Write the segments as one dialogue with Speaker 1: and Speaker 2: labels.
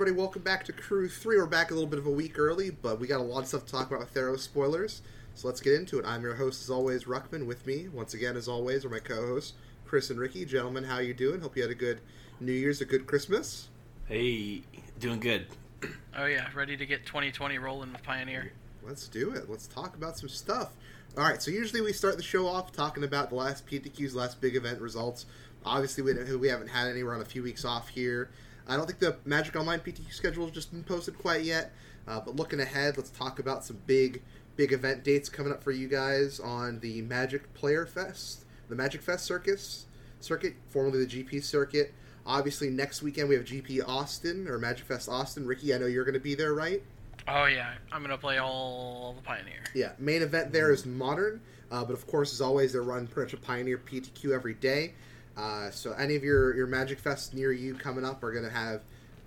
Speaker 1: everybody. Welcome back to Crew 3. We're back a little bit of a week early, but we got a lot of stuff to talk about with Theros spoilers. So let's get into it. I'm your host, as always, Ruckman. With me, once again, as always, are my co-hosts, Chris and Ricky. Gentlemen, how you doing? Hope you had a good New Year's, a good Christmas.
Speaker 2: Hey, doing good.
Speaker 3: Oh yeah, ready to get 2020 rolling with Pioneer.
Speaker 1: Let's do it. Let's talk about some stuff. All right, so usually we start the show off talking about the last PTQ's last big event results. Obviously, we, we haven't had any. We're on a few weeks off here. I don't think the Magic Online PTQ schedule has just been posted quite yet. Uh, but looking ahead, let's talk about some big, big event dates coming up for you guys on the Magic Player Fest, the Magic Fest Circus circuit, formerly the GP circuit. Obviously, next weekend we have GP Austin or Magic Fest Austin. Ricky, I know you're going to be there, right?
Speaker 3: Oh yeah, I'm gonna play all the Pioneer.
Speaker 1: Yeah, main event there is modern, uh, but of course, as always, they're running pretty much a Pioneer PTQ every day. Uh, so any of your your Magic Fest near you coming up are going to have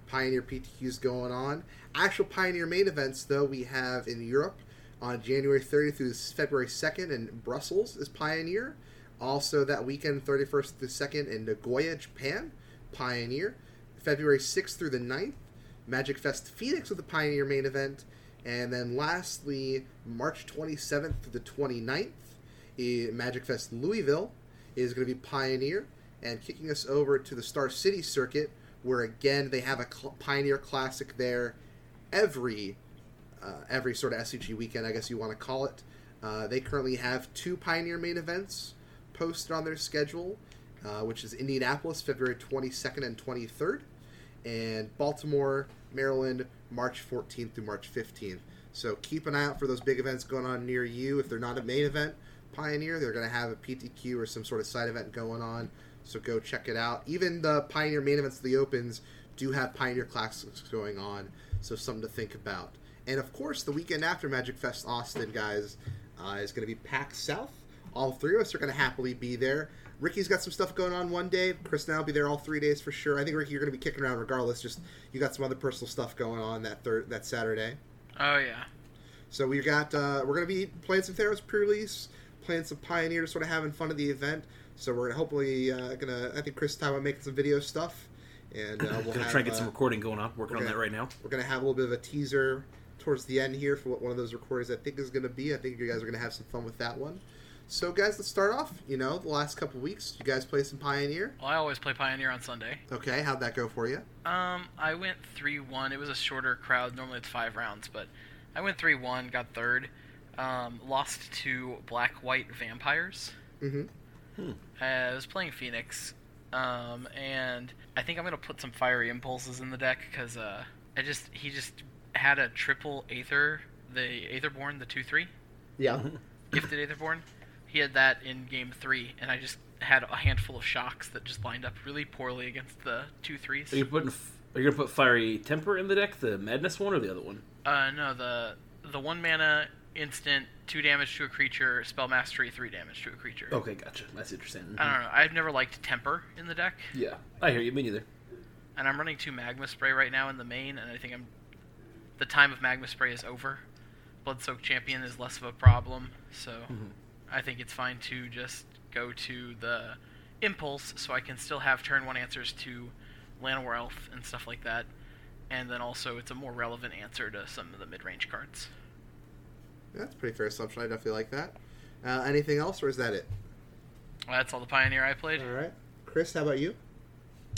Speaker 1: Pioneer PTQs going on. Actual Pioneer main events, though, we have in Europe on January 30th through February 2nd in Brussels is Pioneer. Also that weekend, 31st through 2nd in Nagoya, Japan, Pioneer. February 6th through the 9th, Magic Fest Phoenix with the Pioneer main event. And then lastly, March 27th through the 29th, in Magic Fest Louisville is going to be Pioneer. And kicking us over to the Star City circuit, where again they have a cl- Pioneer Classic there every uh, every sort of SCG weekend, I guess you want to call it. Uh, they currently have two Pioneer main events posted on their schedule, uh, which is Indianapolis, February 22nd and 23rd, and Baltimore, Maryland, March 14th through March 15th. So keep an eye out for those big events going on near you. If they're not a main event, Pioneer, they're going to have a PTQ or some sort of side event going on. So go check it out. Even the Pioneer main events of the Opens do have Pioneer Classics going on, so something to think about. And of course, the weekend after Magic Fest Austin, guys, uh, is going to be PAX South. All three of us are going to happily be there. Ricky's got some stuff going on one day. Chris and I will be there all three days for sure. I think Ricky, you're going to be kicking around regardless. Just you got some other personal stuff going on that third that Saturday.
Speaker 3: Oh yeah.
Speaker 1: So we got uh, we're going to be playing some Theros pre-release, playing some Pioneer, sort of having fun at the event. So we're hopefully uh, gonna. I think Chris is talking about making some video stuff, and uh, we'll
Speaker 2: Gonna
Speaker 1: have,
Speaker 2: try and get
Speaker 1: uh,
Speaker 2: some recording going on. Working on that right now.
Speaker 1: we're gonna have a little bit of a teaser towards the end here for what one of those recordings I think is gonna be. I think you guys are gonna have some fun with that one. So guys, let's start off. You know, the last couple weeks, you guys play some Pioneer.
Speaker 3: Well, I always play Pioneer on Sunday.
Speaker 1: Okay, how'd that go for you?
Speaker 3: Um, I went three one. It was a shorter crowd. Normally it's five rounds, but I went three one. Got third. Um, lost to Black White Vampires.
Speaker 1: Mm-hmm.
Speaker 3: I was playing Phoenix, um, and I think I'm gonna put some Fiery Impulses in the deck because uh, I just he just had a triple Aether, the Aetherborn, the two three
Speaker 1: Yeah.
Speaker 3: gifted Aetherborn. He had that in game three, and I just had a handful of shocks that just lined up really poorly against the two threes.
Speaker 2: Are you putting? f- Are you gonna put fiery temper in the deck, the madness one, or the other one?
Speaker 3: Uh, no, the the one mana instant, two damage to a creature, spell mastery, three damage to a creature.
Speaker 2: Okay, gotcha. That's interesting.
Speaker 3: I don't know. I've never liked temper in the deck,
Speaker 2: Yeah, I hear you. Me neither.
Speaker 3: and I'm running two magma spray right now in the main, and I think I'm the time of magma spray is over. Blood soaked champion is less of a problem, so
Speaker 2: Mhm.
Speaker 3: I think it's fine to just go to the impulse, so I can still have turn one answers to Llanowar Elf and stuff like that, and then also it's a more relevant answer to some of the mid range cards.
Speaker 1: That's a pretty fair assumption. I definitely like that. Uh, anything else, or is that it?
Speaker 3: Well, that's all the Pioneer I played.
Speaker 1: All right, Chris, how about you?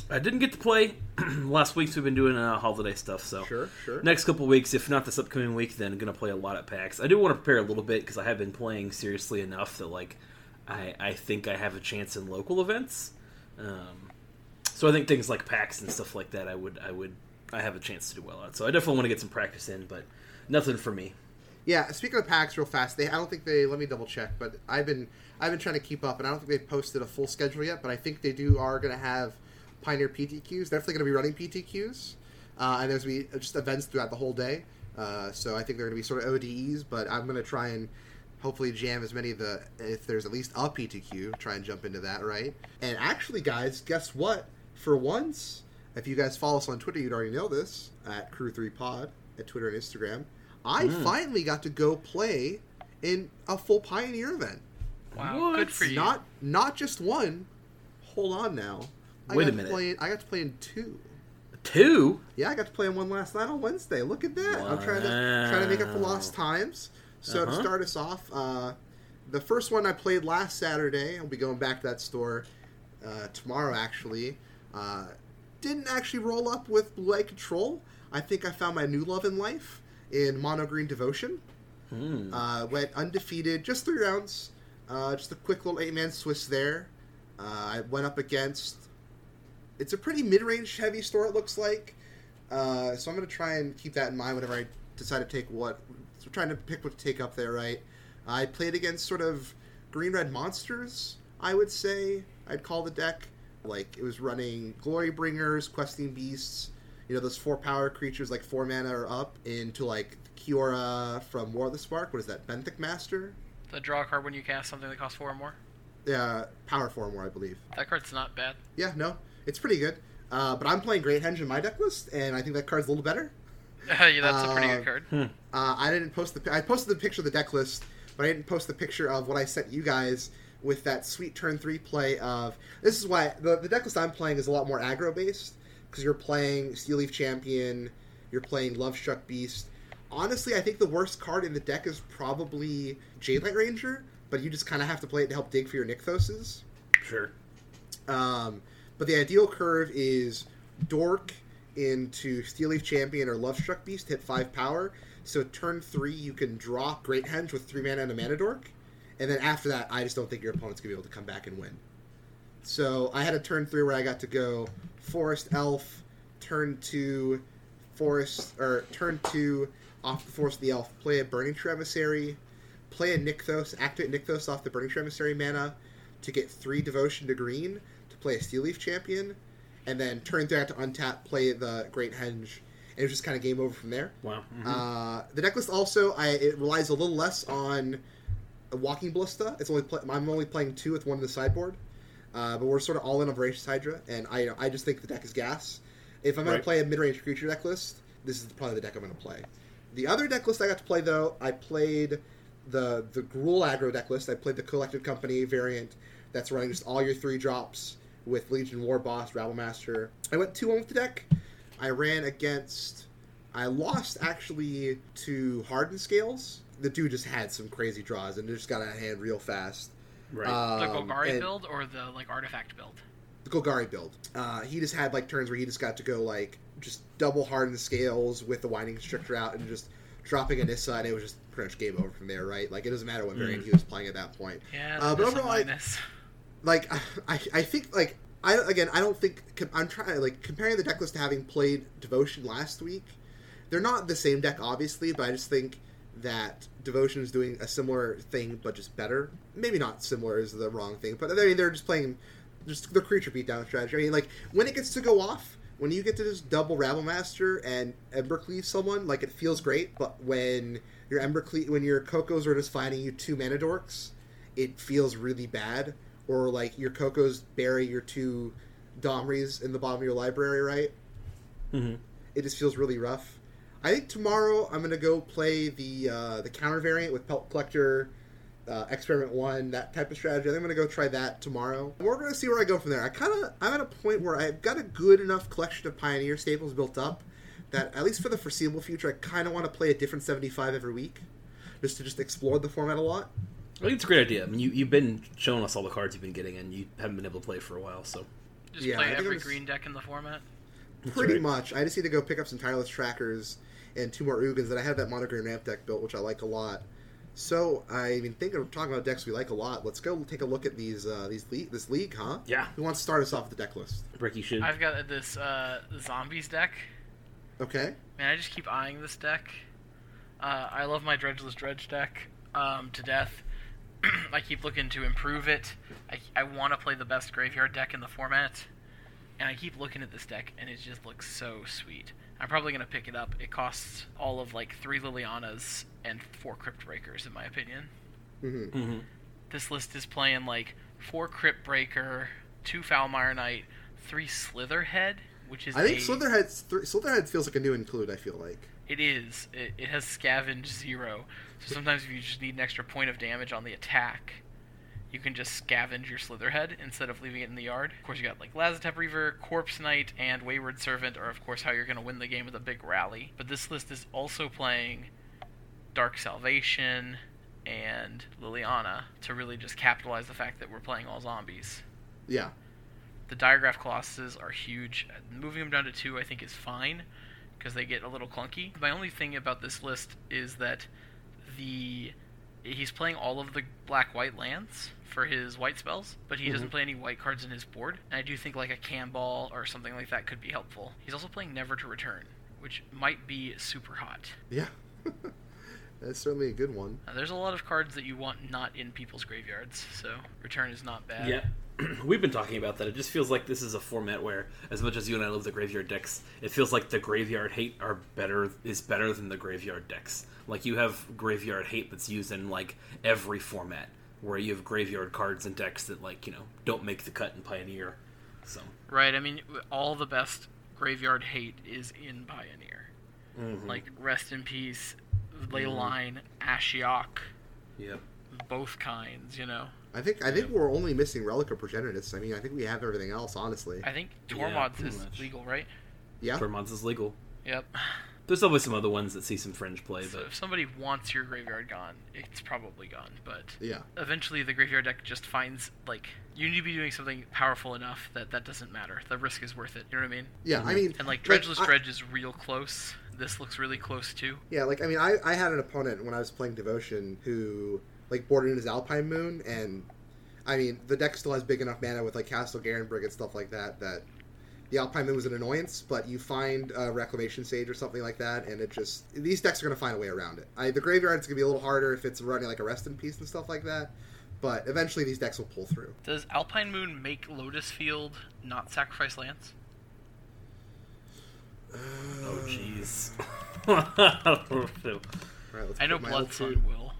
Speaker 2: I didn't get to play last week. So we've been doing uh, holiday stuff. So
Speaker 1: Sure, sure.
Speaker 2: next couple weeks, if not this upcoming week, then I'm gonna play a lot at PAX. I do want to prepare a little bit because I have been playing seriously enough that like I I think I have a chance in local events. Um, so I think things like PAX and stuff like that, I would I would I have a chance to do well at. So I definitely want to get some practice in, but nothing for me.
Speaker 1: Yeah, speaking of PAX, real fast, they I don't think they let me double check, but I've been I've been trying to keep up, and I don't think they've posted a full schedule yet, but I think they do are going to have Pioneer PTQs. They're definitely going to be running PTQs, uh, and there's going to be just events throughout the whole day. Uh, so I think they're going to be sort of ODEs, but I'm going to try and hopefully jam as many of the if there's at least a PTQ, try and jump into that, right? And actually, guys, guess what? For once, if you guys follow us on Twitter, you'd already know this at Crew3Pod at Twitter and Instagram. I
Speaker 2: Mm.
Speaker 1: finally got to go play in a full Pioneer event.
Speaker 3: Wow,
Speaker 2: What?
Speaker 3: good for you.
Speaker 1: Not not just one. Hold on now. I
Speaker 2: Wait
Speaker 1: got
Speaker 2: a
Speaker 1: to
Speaker 2: minute.
Speaker 1: Play in, I got to play in two.
Speaker 2: Two.
Speaker 1: Yeah, I got to play in one last night on Wednesday. Look at that. I'm trying to trying to make up for lost times. So to
Speaker 2: Uh-huh.
Speaker 1: start us off, uh, the first one I played last Saturday. I'll be going back to that store uh, tomorrow. Actually, uh, didn't actually roll up with Blue Eye Control. I think I found my new love in life in Mono Green Devotion.
Speaker 2: Hmm.
Speaker 1: Uh, went undefeated, just three rounds. Uh, just a quick little eight man Swiss there. Uh, I went up against. It's a pretty mid range heavy store, it looks like. Uh, so I'm going to try and keep that in mind whenever I decide to take what. So trying to pick what to take up there, right? I played against sort of green red monsters, I would say. I'd call the deck. Like, it was running Glory Bringers, Questing Beasts, you know, those four power creatures, like four mana or up, into like Kiora from War of the Spark. What is that? Benthic Master?
Speaker 3: The draw card when you cast something that costs four or more.
Speaker 1: Yeah, power four or more, I believe.
Speaker 3: That card's not bad.
Speaker 1: Yeah, no, it's pretty good. Uh, but I'm playing Great Henge in my deck list, and I think that card's a little better.
Speaker 3: yeah, that's a pretty
Speaker 1: Uh,
Speaker 3: good card.
Speaker 2: Hmm.
Speaker 1: Uh, I didn't post the. I posted the picture of the deck list, but I didn't post the picture of what I sent you guys with that sweet turn three play of. This is why the, the deck list I'm playing is a lot more aggro based because you're playing Steel Leaf Champion, you're playing Love Struck Beast. Honestly, I think the worst card in the deck is probably Jade Light Ranger, but you just kind of have to play it to help dig for your Nykthoses.
Speaker 2: Sure.
Speaker 1: Um, but the ideal curve is Dork into Steel Leaf Champion or Love Struck Beast, hit five power. So turn three, you can drop Great Henge with three mana and a mana Dork. And then after that, I just don't think your opponent's gonna be able to come back and win. So I had a turn three where I got to go Forest Elf, turn two, Forest or turn two off the Forest of the Elf, play a Burning Tree Emissary, play a Nykthos, activate Nykthos off the Burning Tree Emissary mana to get three Devotion to green to play a Steel Leaf Champion, and then turn three out to untap, play the Great Henge, and it was just kind of game over from there.
Speaker 2: Wow. Mhm.
Speaker 1: Uh, the decklist also I, it relies a little less on a Walking Ballista. It's only play, I'm only playing two with one in the sideboard, uh, but we're sort of all in on Voracious Hydra, and I I just think the deck is gas. If I'm going
Speaker 2: Right.
Speaker 1: to play a mid range creature deck list, this is probably the deck I'm going to play. The other deck list I got to play though, I played the the Gruul aggro deck list. I played the Collected Company variant that's running just all your three drops with Legion War Boss, Rabble Master. I went two one with the deck. I ran against. I lost actually to Harden Scales. The dude just had some crazy draws and just got out of hand real fast.
Speaker 2: Right.
Speaker 3: the
Speaker 1: Um,
Speaker 3: Golgari
Speaker 1: and-
Speaker 3: build or the like artifact build.
Speaker 1: the Golgari build. Uh, he just had like turns where he just got to go like just double harden the scales with the winding constrictor out and just dropping a Nissa and it was just pretty much game over from there, right? Like it doesn't matter what variant he was playing at that point.
Speaker 3: Yeah,
Speaker 1: Uh, but overall, I-
Speaker 3: minus.
Speaker 1: Like I, I think like I again I don't think I'm trying like comparing the deck list to having played Devotion last week. They're not the same deck, obviously, but I just think that Devotion is doing a similar thing, but just better. Maybe not similar is the wrong thing, but I mean they're just playing just the creature beatdown strategy. I mean, like when it gets to go off, when you get to just double Rabble Master and Ember Cleave someone, like it feels great. But when your Ember Cleave, when your Cocos are just finding you two mana dorks, it feels really bad. Or like your Cocos bury your two Domries in the bottom of your library, right?
Speaker 2: Mhm.
Speaker 1: It just feels really rough. I think tomorrow I'm gonna go play the uh, the counter variant with Pelt Collector, uh, Experiment One, that type of strategy. I think I'm gonna go try that tomorrow. We're gonna see where I go from there. I kind of I'm at a point where I've got a good enough collection of Pioneer staples built up that at least for the foreseeable future, I kind of want to play a different 75 every week, just to just explore the format a lot.
Speaker 2: I think it's a great idea. I mean, you, you've been showing us all the cards you've been getting, and you haven't been able to play for a while. So
Speaker 3: Just
Speaker 1: yeah,
Speaker 3: play every
Speaker 1: I'm
Speaker 3: green deck in the format.
Speaker 2: That's
Speaker 1: Pretty
Speaker 2: right.
Speaker 1: much. I just need to go pick up some tireless trackers and two more Ugins, that I have that monogram ramp deck built, which I like a lot. So I mean, thinking of talking about decks we like a lot. Let's go take a look at these uh, these league, this league, huh?
Speaker 2: Yeah.
Speaker 1: Who wants to start us off with the deck list?
Speaker 2: Ricky should.
Speaker 3: I've got this uh, zombies deck.
Speaker 1: Okay.
Speaker 3: Man, I just keep eyeing this deck. Uh, I love my Dredgeless Dredge deck um, to death. I keep looking to improve it. I, I want to play the best graveyard deck in the format. And I keep looking at this deck, and it just looks so sweet. I'm probably going to pick it up. It costs all of like three Lilianas and four Crypt Breakers, in my opinion.
Speaker 1: hmm
Speaker 2: hmm
Speaker 3: This list is playing like four Crypt Breaker, two Foulmire Knight, three Slitherhead, which is
Speaker 1: I think
Speaker 3: a-
Speaker 1: Slitherhead th- Slitherhead feels like a new include. I feel like.
Speaker 3: It is. It, it has scavenge zero. So sometimes if you just need an extra point of damage on the attack, you can just scavenge your Slitherhead instead of leaving it in the yard. Of course, you got like Lazotep Reaver, Corpse Knight, and Wayward Servant are, of course, how you're going to win the game with a big rally. But this list is also playing Dark Salvation and Liliana to really just capitalize the fact that we're playing all zombies.
Speaker 1: Yeah.
Speaker 3: The Diregraf Colossuses are huge. Uh, moving them down to two, I think, is fine because they get a little clunky. My only thing about this list is that the he's playing all of the black white lands for his white spells, but he doesn't
Speaker 1: Mhm.
Speaker 3: play any white cards in his board. And I do think like a Kambal or something like that could be helpful. He's also playing Never to Return, which might be super hot.
Speaker 1: Yeah. That's certainly a good one.
Speaker 3: Uh, there's a lot of cards that you want not in people's graveyards, so Return is not bad.
Speaker 2: Yeah. We've been talking about that. It just feels like this is a format where, as much as you and I love the graveyard decks, it feels like the graveyard hate are better is better than the graveyard decks. Like you have graveyard hate that's used in like every format, where you have graveyard cards and decks that like you know don't make the cut in Pioneer. So
Speaker 3: Right. I mean, all the best graveyard hate is in Pioneer.
Speaker 2: Mhm.
Speaker 3: Like Rest in Peace, Leyline, Ashiok,
Speaker 2: yep.
Speaker 3: both kinds. You know.
Speaker 1: I think I think we're only missing Relic of Progenitus. I mean, I think we have everything else, honestly.
Speaker 3: I think
Speaker 2: Yeah,
Speaker 3: Tormods
Speaker 2: pretty
Speaker 3: is
Speaker 2: much.
Speaker 3: legal, right?
Speaker 1: Yeah.
Speaker 2: Tormod's is legal.
Speaker 3: Yep.
Speaker 2: There's always some other ones that see some fringe play,
Speaker 3: So
Speaker 2: but
Speaker 3: if somebody wants your graveyard gone, it's probably gone. But
Speaker 1: Yeah.
Speaker 3: eventually, the graveyard deck just finds like you need to be doing something powerful enough that that doesn't matter. The risk is worth it. You know what I mean?
Speaker 1: Yeah. I
Speaker 2: Mhm.
Speaker 1: mean,
Speaker 3: And like
Speaker 1: like,
Speaker 3: Dredgeless
Speaker 1: I-
Speaker 3: Dredge is real close. This looks really close too.
Speaker 1: Yeah, like I mean, I, I had an opponent when I was playing Devotion who like boarded in his Alpine Moon, and I mean the deck still has big enough mana with like Castle Garenbrig and stuff like that that the Alpine Moon was an annoyance. But you find a Reclamation Sage or something like that, and it just these decks are going to find a way around it. I, the graveyard's going to be a little harder if it's running like a Rest in Peace and stuff like that, but eventually these decks will pull through.
Speaker 3: Does Alpine Moon make Lotus Field not sacrifice lands?
Speaker 2: oh uh, jeez.
Speaker 1: All right, let's
Speaker 3: I know
Speaker 1: put my
Speaker 3: Blood
Speaker 1: L2
Speaker 3: Sun will.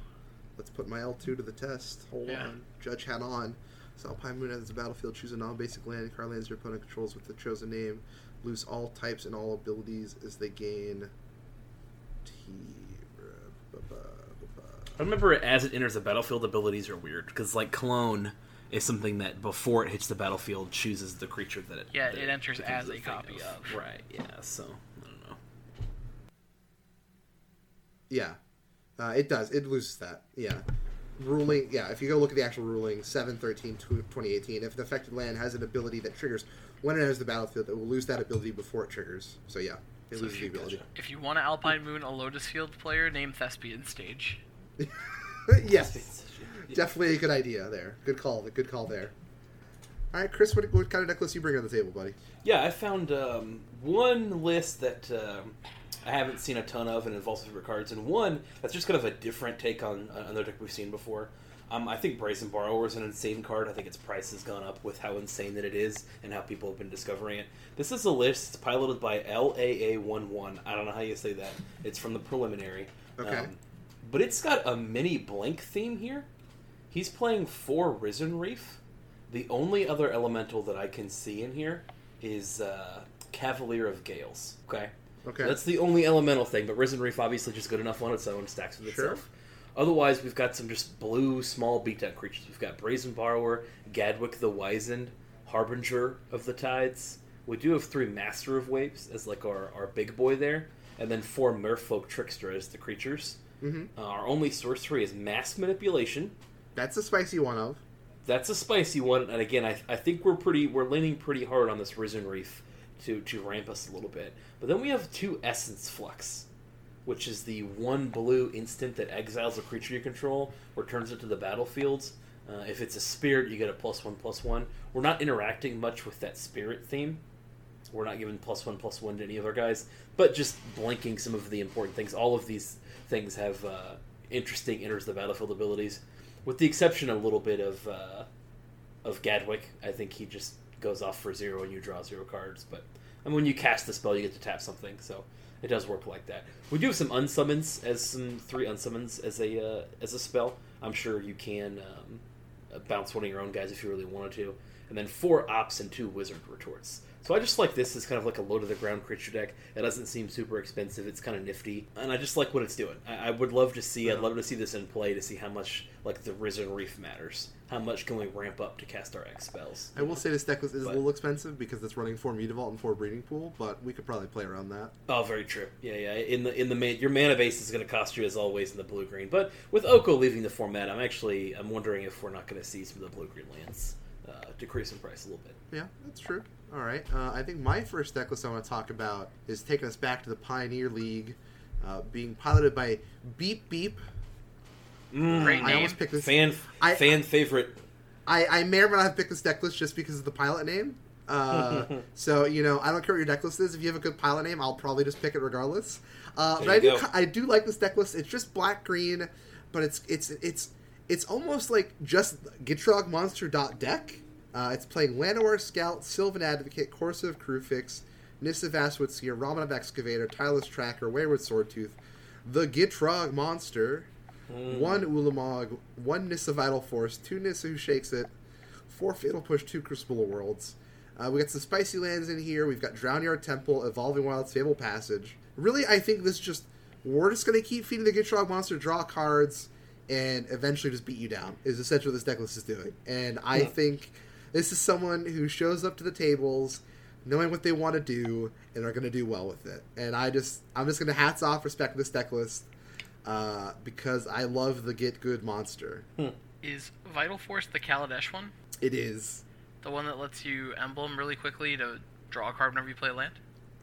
Speaker 1: Let's put my L2 to the test. Hold
Speaker 3: Yeah.
Speaker 1: on. Judge hat on. So Alpine Moon enters the battlefield. Choose a non-basic land. Card lands your opponent controls with the chosen name. Lose all types and all abilities as they gain. T.
Speaker 2: I remember as it enters the battlefield, abilities are weird because like clone is something that before it hits the battlefield chooses the creature that it
Speaker 3: Yeah,
Speaker 2: that
Speaker 3: it enters
Speaker 2: becomes
Speaker 3: as a
Speaker 2: thing
Speaker 3: copy of.
Speaker 2: Right. Yeah. So I don't know.
Speaker 1: Yeah, uh, it does. It loses that. Yeah. Ruling, yeah, if you go look at the actual ruling, 7 13 2018, if an affected land has an ability that triggers when it enters the battlefield, it will lose that ability before it triggers. So, yeah, it
Speaker 2: So
Speaker 1: loses the
Speaker 2: you-
Speaker 1: ability.
Speaker 3: If you want an Alpine Moon, a Lotus Field player, name Thespian Stage.
Speaker 1: yes. Definitely a good idea there. Good call. Good call there. All right, Chris, what, what kind of necklace you bring on the table, buddy?
Speaker 2: Yeah, I found um, one list that um, I haven't seen a ton of and involves favorite cards, and one that's just kind of a different take on another deck we've seen before. Um, I think Brazen Borrower is an insane card. I think its price has gone up with how insane that it is and how people have been discovering it. This is a list it's piloted by LAA11. I don't know how you say that. It's from the preliminary.
Speaker 1: Okay.
Speaker 2: Um, but it's got a mini blank theme here. He's playing four Risen Reef. The only other elemental that I can see in here is uh, Cavalier of Gales. Okay.
Speaker 1: Okay.
Speaker 2: That's the only elemental thing, but Risen Reef obviously just good enough on its own, stacks with
Speaker 1: Sure.
Speaker 2: itself. Otherwise, we've got some just blue small beat-down creatures. We've got Brazen Borrower, Gadwick the Wizened, Harbinger of the Tides. We do have three Master of Waves as like our, our big boy there, and then four Merfolk Trickster as the creatures.
Speaker 1: hmm
Speaker 2: Uh, our only sorcery is Mass Manipulation.
Speaker 1: That's a spicy one of.
Speaker 2: That's a spicy one, and again, I, I think we're pretty we're leaning pretty hard on this Risen Reef to to ramp us a little bit. But then we have two Essence Flux, which is the one blue instant that exiles a creature you control, returns it to the battlefield. Uh, if it's a spirit, you get a plus one plus one. We're not interacting much with that spirit theme. We're not giving plus one plus one to any of our guys, but just blanking some of the important things. All of these things have uh, interesting enters the battlefield abilities, with the exception of a little bit of uh, of Gadwick. I think he just goes off for zero and you draw zero cards. But and when you cast the spell, you get to tap something, so it does work like that. We do have some unsummons as some three unsummons as a uh, as a spell. I'm sure you can um, uh, bounce one of your own guys if you really wanted to, and then four Opts and two wizard retorts. So I just like this as kind of like a low to the ground creature deck. It doesn't seem super expensive. It's kind of nifty, and I just like what it's doing. I, I would love to see. I'd love to see this in play to see how much like the risen reef matters. How much can we ramp up to cast our X spells?
Speaker 1: I will say this deck is
Speaker 2: But-
Speaker 1: a little expensive because it's running four Mutavault and four Breeding Pool, but we could probably play around that.
Speaker 2: Oh, very true. Yeah, yeah. In the in the main, your mana base is going to cost you as always in the blue green. But with Oko leaving the format, I'm actually I'm wondering if we're not going to see some of the blue green lands uh, decrease in price a little bit.
Speaker 1: Yeah, that's true. All right. Uh, I think my first deck list I want to talk about is taking us back to the Pioneer League, uh, being piloted by Beep Beep.
Speaker 3: Great
Speaker 1: I
Speaker 3: name.
Speaker 1: almost picked this.
Speaker 2: Fan
Speaker 1: I-
Speaker 2: fan favorite.
Speaker 1: I, I may or may not have picked this deck list just because of the pilot name. Uh, so you know, I don't care what your deck list is. If you have a good pilot name, I'll probably just pick it regardless. Uh, but I do,
Speaker 2: go.
Speaker 1: I do like this deck list. It's just black green, but it's it's it's it's almost like just Gitrog Monster dot deck. Uh, it's playing Llanowar Scout, Sylvan Advocate, Courser of Kruphix, Nissa Vastwood Seer, Ramunap Excavator, Tireless Tracker, Wayward Swordtooth, the Gitrog Monster, one Ulamog, one Nissa Vital Force, two Nissa Who Shakes It, four Fatal Push, two Crucible of Worlds. Uh, we got some spicy lands in here. We've got Drownyard Temple, Evolving Wilds, Fable Passage. Really, I think this just we're just gonna keep feeding the Gitrog monster, draw cards, and eventually just beat you down. Is essentially what this decklist is doing. And I
Speaker 2: Yeah.
Speaker 1: think this is someone who shows up to the tables knowing what they want to do and are going to do well with it. And I just, I'm just going to hats off, respect this deck list uh, because I love the Gitrog monster.
Speaker 3: Is Vital Force the Kaladesh one?
Speaker 1: It is.
Speaker 3: The one that lets you emblem really quickly to draw a card whenever you play a land?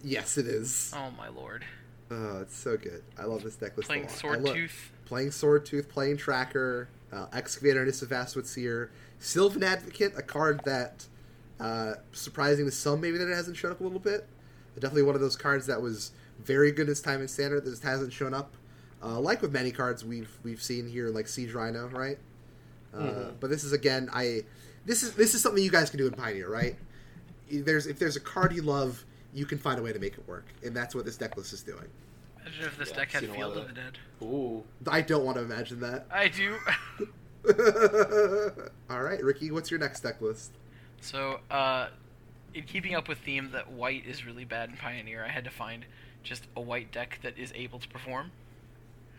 Speaker 1: Yes, it is.
Speaker 3: Oh my lord.
Speaker 1: Oh, it's so good. I love this deck list.
Speaker 3: Playing
Speaker 1: a lot.
Speaker 3: Sword
Speaker 1: love-
Speaker 3: Tooth.
Speaker 1: Playing Sword Tooth, playing Tracker, uh, Excavator, Nissa Vastwood Seer, Sylvan Advocate, a card that, uh, surprising to some, maybe that it hasn't shown up a little bit. Definitely one of those cards that was very good this time in Standard that just hasn't shown up. Uh, like with many cards we've we've seen here, like Siege Rhino, right? Uh,
Speaker 2: Mhm.
Speaker 1: But this is again, I this is this is something you guys can do in Pioneer, right? There's if there's a card you love, you can find a way to make it work, and that's what this decklist is doing.
Speaker 3: Imagine if this
Speaker 2: Yeah,
Speaker 3: deck had
Speaker 2: seen a lot
Speaker 3: Field
Speaker 2: of
Speaker 3: of the Dead.
Speaker 2: Ooh.
Speaker 1: I don't want to imagine that.
Speaker 3: I do.
Speaker 1: All right, Ricky, what's your next deck list?
Speaker 3: so, uh, in keeping up with theme that white is really bad in Pioneer, I had to find just a white deck that is able to perform.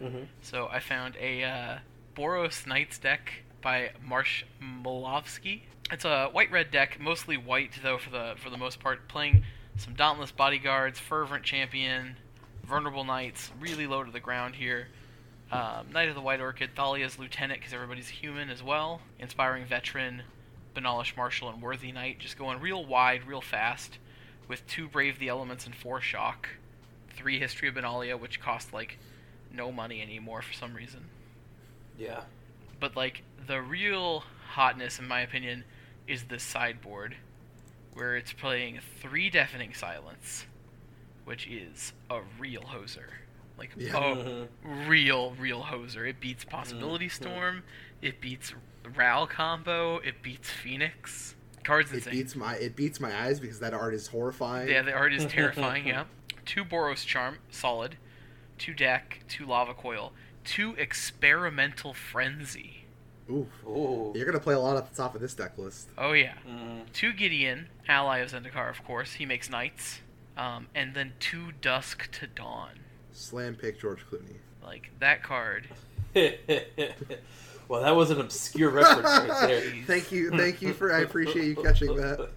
Speaker 2: Mm-hmm.
Speaker 3: So I found a uh, Boros Knights deck by Marsh Molovsky. It's a white-red deck, mostly white though for the for the most part, playing some Dauntless Bodyguards, Fervent Champion, Venerable Knights, really low to the ground here. Um, Knight of the White Orchid, Thalia's Lieutenant because everybody's human as well. Inspiring Veteran, Benalish Marshal, and Worthy Knight, just going real wide, real fast, with two Brave the Elements and four Shock, three History of Benalia, which cost like no money anymore for some reason.
Speaker 2: Yeah.
Speaker 3: But like the real hotness, in my opinion, is the sideboard, where it's playing three deafening silence, which is a real hoser. Like
Speaker 1: Yeah.
Speaker 3: a real, real hoser. It beats Possibility
Speaker 2: Mhm.
Speaker 3: Storm. It beats Ral combo. It beats Phoenix. Cards
Speaker 1: It
Speaker 3: insane.
Speaker 1: beats my it beats my eyes because that art is horrifying.
Speaker 3: Yeah, the art is terrifying. yeah. Two Boros Charm, solid. Two Deck, two Lava Coil, two Experimental Frenzy.
Speaker 1: Oof.
Speaker 2: Ooh.
Speaker 1: You're gonna play a lot at the top of this deck list.
Speaker 3: Oh yeah.
Speaker 2: Mm.
Speaker 3: Two Gideon, ally of Zendikar, of course. He makes knights. Um, and then two Dusk to Dawn.
Speaker 1: Slam pick George Clooney.
Speaker 3: Like that card.
Speaker 2: well, that was an obscure reference right there.
Speaker 1: thank you, thank you for. I appreciate you catching that.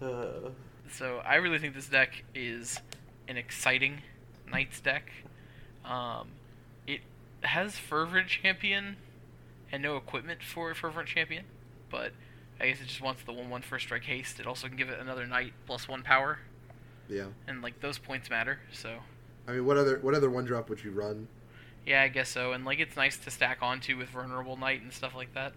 Speaker 2: Uh,
Speaker 3: So I really think this deck is an exciting knights deck. Um, it has Fervent Champion and no equipment for Fervent Champion, but I guess it just wants the one one first strike haste. It also can give it another knight plus one power,
Speaker 1: Yeah.
Speaker 3: and like those points matter. So
Speaker 1: I mean, what other what other one drop would you run?
Speaker 3: yeah, I guess so. And like it's nice to stack onto with Venerable Knight and stuff like that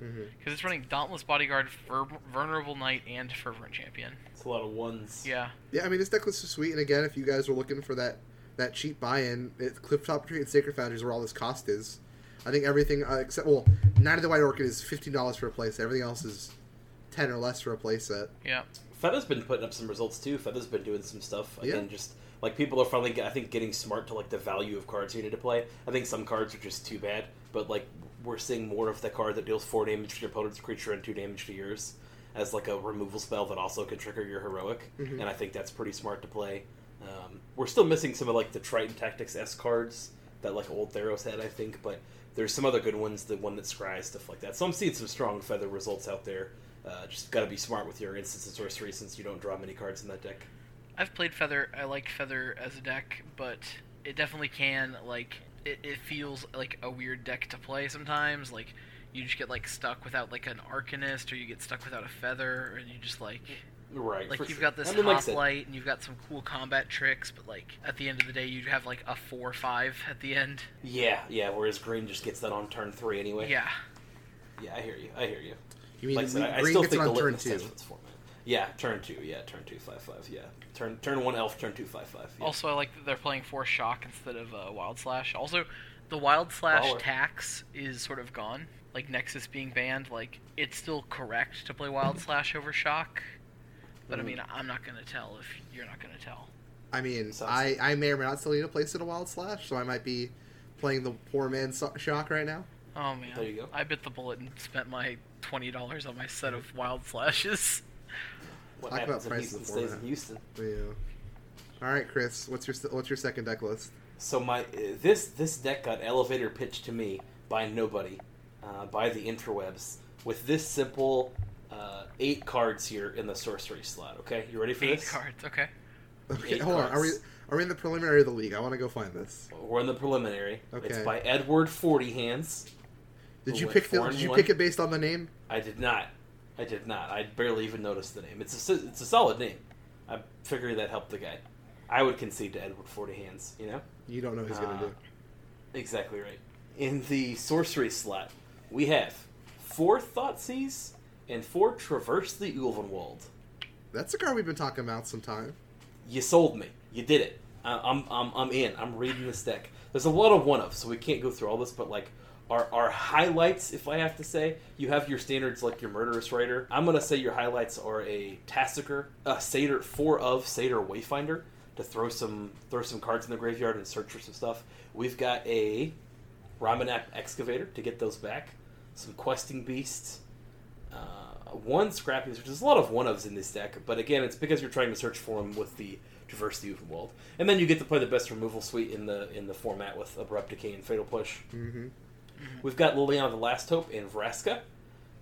Speaker 3: because it's running Dauntless Bodyguard, Ver- Venerable Knight, and Fervent Champion.
Speaker 2: it's a lot of ones.
Speaker 3: Yeah,
Speaker 1: Yeah, I mean, this deck list is sweet. And again, if you guys are looking for that that cheap buy-in, it, Clifftop Retreat and Sacred Foundries where all this cost is. I think everything uh, except well, Knight of the White Orchid is fifteen dollars for a playset. Everything else is ten or less for a playset.
Speaker 3: yeah.
Speaker 2: Feather's been putting up some results too. Feather's been doing some stuff.
Speaker 1: Yeah.
Speaker 2: Again, just like people are finally, I think, getting smart to like the value of cards you need to play. I think some cards are just too bad, but like we're seeing more of the card that deals four damage to your opponent's creature and two damage to yours as like a removal spell that also can trigger your heroic,
Speaker 1: Mhm.
Speaker 2: and I think that's pretty smart to play. Um, we're still missing some of like the Triton Tactics S cards that like old Theros had, I think. But there's some other good ones, the one that scries stuff like that. So I'm seeing some strong feather results out there. Uh, just got to be smart with your instance and sorcery since you don't draw many cards in that deck.
Speaker 3: I've played Feather. I like Feather as a deck, but it definitely can like it, it feels like a weird deck to play sometimes. Like you just get like stuck without like an Arcanist, or you get stuck without a Feather, and you just like
Speaker 2: Right.
Speaker 3: like
Speaker 2: for
Speaker 3: you've
Speaker 2: sure.
Speaker 3: got this
Speaker 2: I mean, like I
Speaker 3: and you've got some cool combat tricks, but like at the end of the day, you have like a four five at the end.
Speaker 2: Yeah, yeah. Whereas green just gets that on turn three anyway.
Speaker 3: Yeah,
Speaker 2: Yeah, I hear you. I hear you.
Speaker 1: You mean
Speaker 2: Like I said, I- I
Speaker 1: green
Speaker 2: still
Speaker 1: gets
Speaker 2: think
Speaker 1: it
Speaker 2: the
Speaker 1: on turn two?
Speaker 2: test for this format. Yeah, turn two. Yeah, turn two, five, five. Yeah, turn turn one elf, turn two, five, five. Yeah.
Speaker 3: Also, I like that they're playing four Shock instead of uh, Wild Slash. Also, the Wild Slash
Speaker 2: Baller.
Speaker 3: tax is sort of gone. Like Nexus being banned, like it's still correct to play Wild Slash over Shock. But I
Speaker 2: Mhm.
Speaker 3: mean, I'm not gonna tell if you're not gonna tell.
Speaker 1: I mean,
Speaker 2: Sounds-
Speaker 1: I, I may or may not still need a place in a wild slash, so I might be playing the poor man's so- shock right now.
Speaker 3: Oh man,
Speaker 2: There you go.
Speaker 3: I bit the bullet and spent my twenty dollars on my set of Wild Slashes.
Speaker 2: what
Speaker 1: talk about
Speaker 2: in
Speaker 1: price
Speaker 2: Houston stays in. Houston.
Speaker 1: Yeah. All right, Chris, what's your what's your second deck list?
Speaker 2: So my uh, this this deck got elevator pitched to me by nobody, uh, by the interwebs, with this simple uh, eight cards here in the sorcery slot. Okay, you ready for
Speaker 3: Eight
Speaker 2: this?
Speaker 3: cards, okay.
Speaker 1: Okay,
Speaker 2: Eight
Speaker 1: hold on. Are we are we in the preliminary of the league? I want to go find this.
Speaker 2: We're in the preliminary.
Speaker 1: Okay.
Speaker 2: It's by Edward Forty Hands.
Speaker 1: Did you pick the, Did you
Speaker 2: one?
Speaker 1: pick it based on the name?
Speaker 2: I did not. I did not. I barely even noticed the name. It's a s- it's a solid name. I figured that helped the guy. I would concede to Edward Forty Hands. You know.
Speaker 1: You don't know who's
Speaker 2: Uh,
Speaker 1: gonna do.
Speaker 2: Exactly right. In the sorcery slot, we have four Thoughtseize and four Traverse the Ulvenwald.
Speaker 1: That's a card we've been talking about some time.
Speaker 2: You sold me. You did it. I- I'm, I'm, I'm in. I'm reading this deck. There's a lot of one of, so we can't go through all this, but like our, our highlights, if I have to say, you have your standards like your Murderous Rider. I'm gonna say your highlights are a Tasigur, a Satyr, four of Satyr Wayfinder to throw some throw some cards in the graveyard and search for some stuff. We've got a Ramunap Excavator to get those back, some Questing Beasts, uh, one Scrappy, which is a lot of one ofs in this deck, but again, it's because you're trying to search for them with the Traverse the Open and then you get to play the best removal suite in the in the format with Abrupt Decay and Fatal Push.
Speaker 1: Mm-hmm.
Speaker 2: We've got Liliana the Last Hope and Vraska.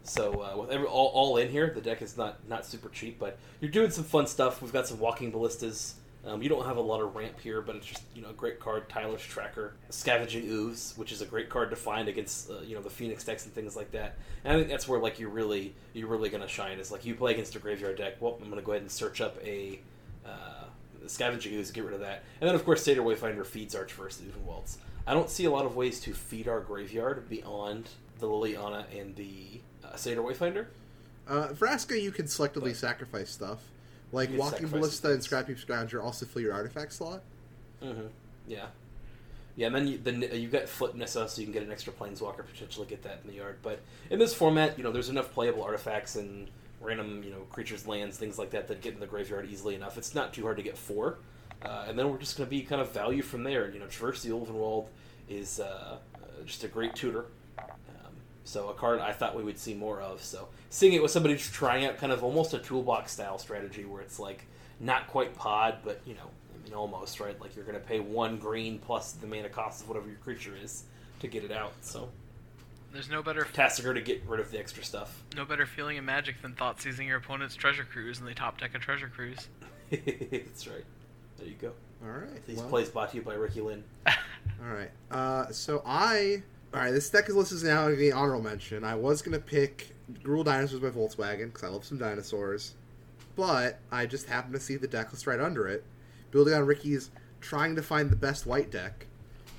Speaker 2: So uh, with every all, all in here, the deck is not not super cheap, but you're doing some fun stuff. We've got some Walking Ballistas. Um, you don't have a lot of ramp here, but it's just you know a great card. Tireless Tracker, Scavenging Ooze, which is a great card to find against uh, you know the Phoenix decks and things like that. And I think that's where like you're really you're really gonna shine. Is like you play against a graveyard deck. Well, I'm gonna go ahead and search up a uh, Scavenging Ooze, get rid of that, and then of course Satyr Wayfinder feeds Traverse the Waltz. I don't see a lot of ways to feed our graveyard beyond the Liliana and the uh, Satyr Wayfinder.
Speaker 1: Uh, Vraska, you can selectively
Speaker 2: But-
Speaker 1: sacrifice stuff. Like Walking Ballista and Scrapheap Scrounger also fill your artifact slot.
Speaker 2: Mm-hmm. Yeah, yeah. And then you, then you got Flip Nissa, so you can get an extra Planeswalker potentially get that in the yard. But in this format, you know, there's enough playable artifacts and random, you know, creatures, lands, things like that that get in the graveyard easily enough. It's not too hard to get four, uh, and then we're just going to be kind of value from there. You know, Traverse the Ulvenwald is uh, uh, just a great tutor. So a card I thought we would see more of. So seeing it with somebody just trying out kind of almost a toolbox style strategy where it's like not quite pod, but you know, I mean almost right. Like you're going to pay one green plus the mana cost of whatever your creature is to get it out. So
Speaker 3: There's no better
Speaker 2: Tasigur to get rid of the extra stuff.
Speaker 3: no better feeling in Magic than thought seizing your opponent's treasure cruise and they top deck a treasure cruise.
Speaker 2: That's right. There you go.
Speaker 1: All right.
Speaker 2: These
Speaker 1: well-
Speaker 2: plays brought to you by Ricky Lynn.
Speaker 1: All right. Uh, so I. All right. This deck is listed now in the honorable mention. I was gonna pick Gruul Dinosaurs by Volkswagen because I love some dinosaurs, but I just happened to see the deck list right under it, building on Ricky's trying to find the best white deck.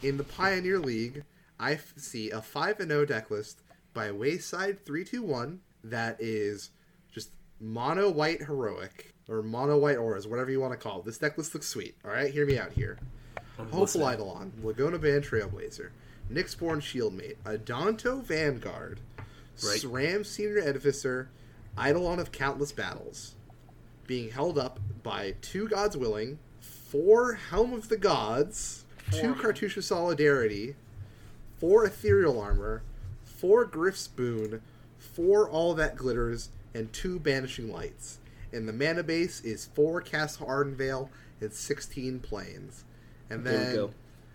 Speaker 1: In the Pioneer League, I f- see a five and zero deck list by Wayside three two one that is just mono white heroic or mono white auras, whatever you want to call it. This deck list looks sweet. All right, hear me out here. Hopeful. Eidolon, Lagonna-Band Trailblazer, Nyxborn Shieldmate, Adanto Vanguard,
Speaker 2: Right.
Speaker 1: SRAM Senior Edificer, Eidolon of Countless Battles, being held up by two Gods Willing, four Helm of the Gods, two Cartouche of Solidarity, four Ethereal Armor, four Gryff's Boon, four All That Glitters, and two Banishing Lights. And the mana base is four Castle Ardenvale and 16 Plains. And then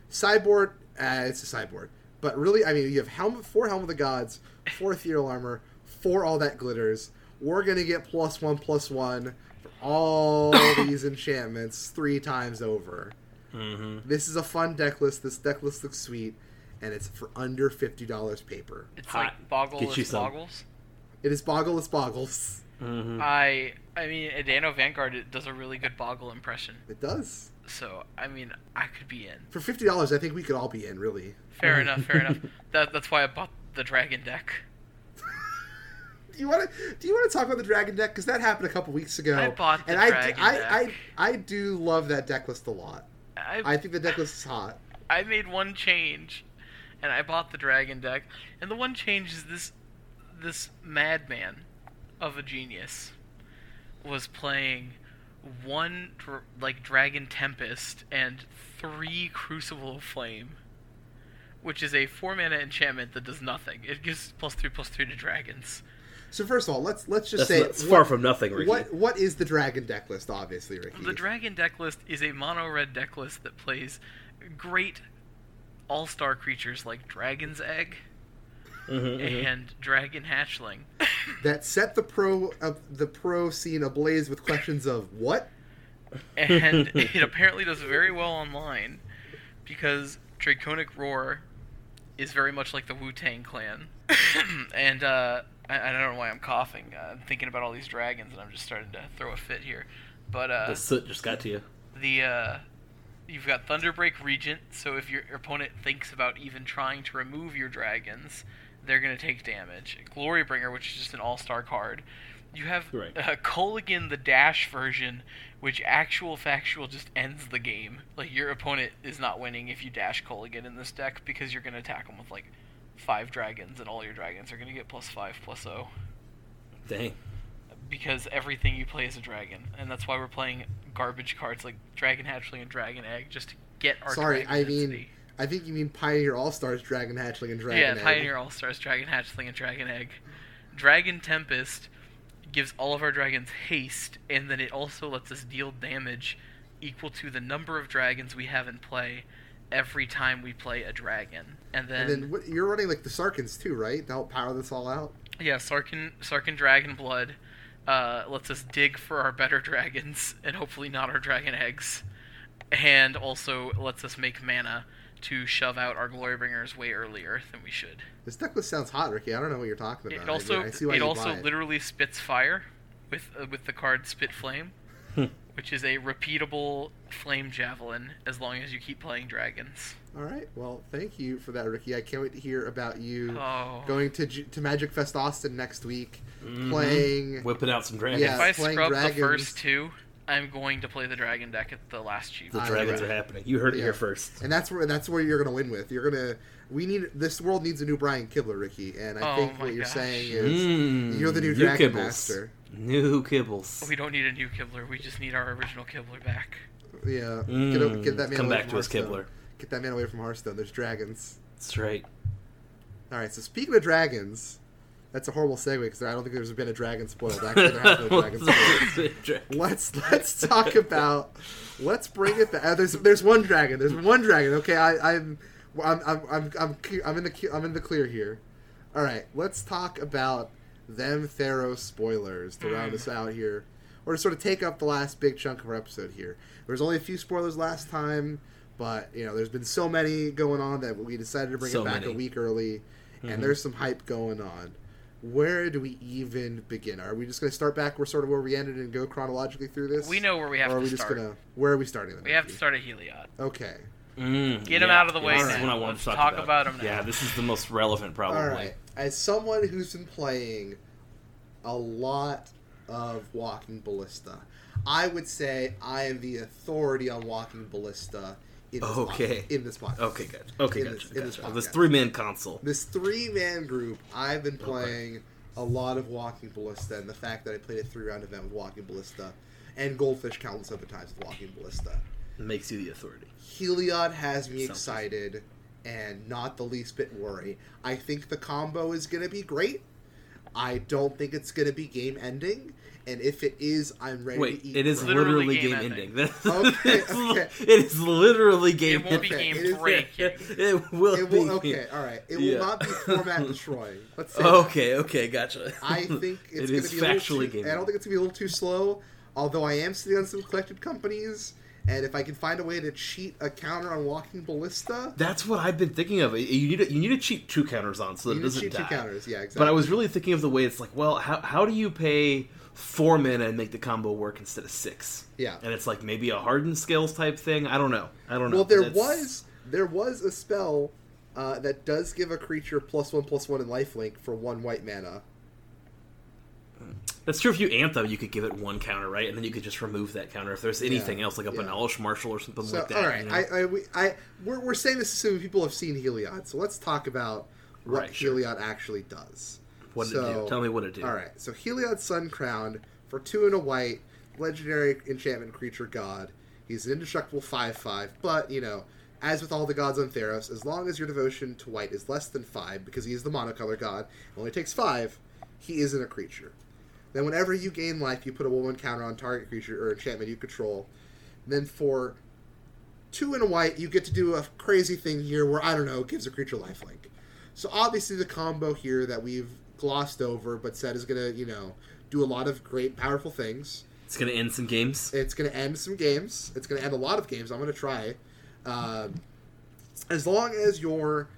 Speaker 1: sideboard Uh, it's a sideboard. But really, I mean, you have helmet, four Helm of the Gods, four Ethereal Armor, four All That Glitters. We're going to get plus one, plus one for all these enchantments three times over.
Speaker 2: Mm-hmm.
Speaker 1: This is a fun deck list. This deck list looks sweet, and it's for under $50 paper.
Speaker 3: It's
Speaker 2: Hot.
Speaker 3: like Boggle
Speaker 2: Get you.
Speaker 3: Boggles.
Speaker 1: It is Boggleless Boggles.
Speaker 2: Mm-hmm.
Speaker 3: I I mean, Adanto Vanguard it does a really good Boggle impression.
Speaker 1: It does.
Speaker 3: So I mean, I could be in.
Speaker 1: For $50, I think we could all be in, really.
Speaker 3: Fair enough. Fair enough. That that's why I bought the Dragon deck.
Speaker 1: Do you want to? Do you want to talk about the dragon deck? Because that happened a couple weeks ago.
Speaker 3: I bought the
Speaker 1: and I,
Speaker 3: dragon
Speaker 1: I,
Speaker 3: deck.
Speaker 1: I, I do love that deck list a lot.
Speaker 3: I
Speaker 1: I think the deck list is hot.
Speaker 3: I made one change, and I bought the dragon deck. And the one change is this this madman of a genius was playing one dr- like dragon tempest and three crucible of flame, which is a four mana enchantment that does nothing. It gives plus three plus three to dragons.
Speaker 1: So first of all, let's let's just
Speaker 2: That's,
Speaker 1: say
Speaker 2: that's
Speaker 1: what,
Speaker 2: far from nothing, Ricky.
Speaker 1: what what is the dragon deck list? Obviously, Ricky.
Speaker 3: The dragon deck list is a mono red deck list that plays great all star creatures like Dragon's Egg
Speaker 2: Mhm, mhm.
Speaker 3: and Dragon Hatchling.
Speaker 1: that set the pro of the pro scene ablaze with questions of what?
Speaker 3: and it apparently does very well online because Draconic Roar is very much like the Wu Tang Clan, and uh, I, I don't know why I'm coughing. Uh, I'm thinking about all these dragons, and I'm just starting to throw a fit here. But uh,
Speaker 2: The soot just got to you.
Speaker 3: the uh, you've got Thunderbreak Regent, so if your opponent thinks about even trying to remove your dragons, they're going to take damage. Glorybringer, which is just an all-star card. You have
Speaker 2: Right.
Speaker 3: uh, the dash version, which actual factual just ends the game. Like your opponent is not winning if you dash Kolaghan in this deck because you're going to attack them with like five dragons, and all your dragons are going to get plus five plus O
Speaker 2: Dang.
Speaker 3: because everything you play is a dragon, and that's why we're playing garbage cards like Dragon Hatchling and Dragon Egg just to get our.
Speaker 1: Sorry, I mean. I think you mean Pioneer All Stars, Dragon Hatchling, and Dragon
Speaker 3: yeah,
Speaker 1: Egg.
Speaker 3: Yeah, Pioneer All Stars, Dragon Hatchling, and Dragon Egg. Dragon Tempest gives all of our dragons haste, and then it also lets us deal damage equal to the number of dragons we have in play every time we play a dragon. And then,
Speaker 1: And then you're running like the Sarkhans too, right? To help power this all out.
Speaker 3: yeah, Sarkhan Sarkhan Dragon Blood uh, lets us dig for our better dragons and hopefully not our dragon eggs, and also lets us make mana to shove out our Glorybringers way earlier than we should.
Speaker 1: This decklist sounds hot, Ricky. I don't know what you're talking about.
Speaker 3: It also
Speaker 1: I, I see why
Speaker 3: it also
Speaker 1: buy it.
Speaker 3: literally spits fire with uh, with the card Spit Flame, which is a repeatable flame javelin as long as you keep playing dragons.
Speaker 1: All right. Well, thank you for that, Ricky. I can't wait to hear about you
Speaker 3: Oh,
Speaker 1: going to to Magic Fest Austin next week,
Speaker 2: Mhm.
Speaker 1: playing.
Speaker 2: Whipping out some dragons.
Speaker 1: Yeah,
Speaker 3: if I
Speaker 1: playing
Speaker 3: scrub
Speaker 1: dragons.
Speaker 3: the first two, I'm going to play the dragon deck at the last cheap.
Speaker 2: The
Speaker 1: I
Speaker 2: dragons
Speaker 1: know.
Speaker 2: are happening. You heard it
Speaker 1: Yeah.
Speaker 2: here first.
Speaker 1: And that's where that's where you're gonna win with. You're gonna. We need this world needs a new Brian Kibler, Ricky. And I
Speaker 3: Oh
Speaker 1: think what you're
Speaker 3: gosh.
Speaker 1: saying is
Speaker 2: Mm,
Speaker 1: you're the new Dragon
Speaker 2: kibbles.
Speaker 1: Master.
Speaker 2: New kibbles.
Speaker 3: We don't need a new Kibler. We just need our original Kibler back.
Speaker 1: yeah.
Speaker 2: Mm,
Speaker 1: Get, get that man
Speaker 2: come
Speaker 1: away
Speaker 2: back
Speaker 1: from
Speaker 2: to us,
Speaker 1: Hearthstone.
Speaker 2: Kibler.
Speaker 1: Get that man away from Hearthstone. There's dragons.
Speaker 2: That's right.
Speaker 1: All right. So speaking of dragons, that's a horrible segue because I don't think there's been a dragon spoiled. Actually, there has no dragon spoiled. let's let's talk about let's bring it back. Uh, there's there's one dragon. There's one dragon. Okay, I, I'm I'm I'm I'm I'm I'm in the I'm in the clear here. All right, let's talk about them Theros spoilers to round us out here, or to sort of take up the last big chunk of our episode here. There was only a few spoilers last time, but you know there's been so many going on that we decided to bring
Speaker 2: So
Speaker 1: it back
Speaker 2: many.
Speaker 1: a week early,
Speaker 2: Mhm.
Speaker 1: and there's some hype going on. Where do we even begin? Are we just going to start back where sort of where we ended and go chronologically through this?
Speaker 3: We know where we have
Speaker 1: or are
Speaker 3: to
Speaker 1: we just
Speaker 3: start.
Speaker 1: gonna? Where are we starting? Then,
Speaker 3: We have to start at Heliod.
Speaker 1: Okay.
Speaker 2: Mm,
Speaker 3: Get 'em
Speaker 2: yeah,
Speaker 3: out of the way
Speaker 2: yeah, This
Speaker 1: now.
Speaker 2: is what I want
Speaker 3: Let's
Speaker 2: to talk,
Speaker 3: talk
Speaker 2: about.
Speaker 3: him. now.
Speaker 2: Yeah, this is the most relevant, probably.
Speaker 1: All right. As someone who's been playing a lot of Walking Ballista, I would say I am the authority on Walking Ballista. In this
Speaker 2: Okay.
Speaker 1: pod- in this podcast.
Speaker 2: Okay, good. Okay,
Speaker 1: In
Speaker 2: good.
Speaker 1: this- in this
Speaker 2: This three man console.
Speaker 1: This three man group, I've been playing a lot of Walking Ballista, and the fact that I played a three round event with Walking Ballista, and Goldfish countless other times with Walking Ballista.
Speaker 2: makes you the authority.
Speaker 1: Heliod has me
Speaker 2: Something.
Speaker 1: excited and not the least bit worried. I think the combo is going to be great. I don't think it's going to be game ending, and if it is, I'm ready
Speaker 2: Wait,
Speaker 1: to eat.
Speaker 2: it is
Speaker 1: crow.
Speaker 3: Literally
Speaker 2: literally,
Speaker 3: game
Speaker 2: game,
Speaker 3: ending.
Speaker 2: ending.
Speaker 1: Okay,
Speaker 2: it's
Speaker 1: okay.
Speaker 2: It is literally game
Speaker 3: It won't be
Speaker 2: ending.
Speaker 3: game
Speaker 1: It is-
Speaker 3: breaking.
Speaker 2: It will
Speaker 1: It
Speaker 2: be.
Speaker 1: okay, all right. It will
Speaker 2: Yeah.
Speaker 1: not be format destroying. Let's say that.
Speaker 2: Okay, okay, gotcha.
Speaker 1: I think it's
Speaker 2: it
Speaker 1: going to be a little
Speaker 2: factually
Speaker 1: too,
Speaker 2: game.
Speaker 1: I don't think it's going to be a little too slow. Although I am sitting on some collected companies, and if I can find a way to cheat a counter on Walking Ballista,
Speaker 2: That's what I've been thinking of. You need to, you need to cheat two counters on so that
Speaker 1: you
Speaker 2: it doesn't
Speaker 1: cheat two counters. Yeah, exactly.
Speaker 2: But I was really thinking of the way it's like, well, how how do you pay four mana and make the combo work instead of six?
Speaker 1: yeah.
Speaker 2: And it's like maybe a hardened scales type thing. I don't know. I don't know.
Speaker 1: Well, there
Speaker 2: That's-
Speaker 1: was there was a spell uh, that does give a creature plus one plus one in lifelink for one white mana.
Speaker 2: That's true. If you anthem, you could give it one counter, right? And then you could just remove that counter if there's anything
Speaker 1: Yeah,
Speaker 2: else, like a
Speaker 1: yeah.
Speaker 2: Benalish Marshal or something
Speaker 1: So
Speaker 2: like that.
Speaker 1: all right,
Speaker 2: you know?
Speaker 1: I, I, we, I we're, we're saying this assuming people have seen Heliod. So let's talk about what
Speaker 2: Right, sure.
Speaker 1: Actually does.
Speaker 2: What
Speaker 1: so-
Speaker 2: it do? Tell me what it did.
Speaker 1: All right, so Heliod Sun Crowned for two and a white, legendary enchantment creature god. He's an indestructible five-five, but you know, as with all the gods on Theros, as long as your devotion to white is less than five, because he is the monocolor god, only takes five, he isn't a creature. Then, whenever you gain life, you put a one-one counter on target creature or enchantment you control. Then, for two and a white, you get to do a crazy thing here where I don't know gives a creature lifelink. So obviously the combo here that we've glossed over, but said is gonna you know do a lot of great powerful things.
Speaker 2: It's gonna end some games.
Speaker 1: It's gonna end some games. It's gonna end a lot of games. I'm gonna try. Um, as long as your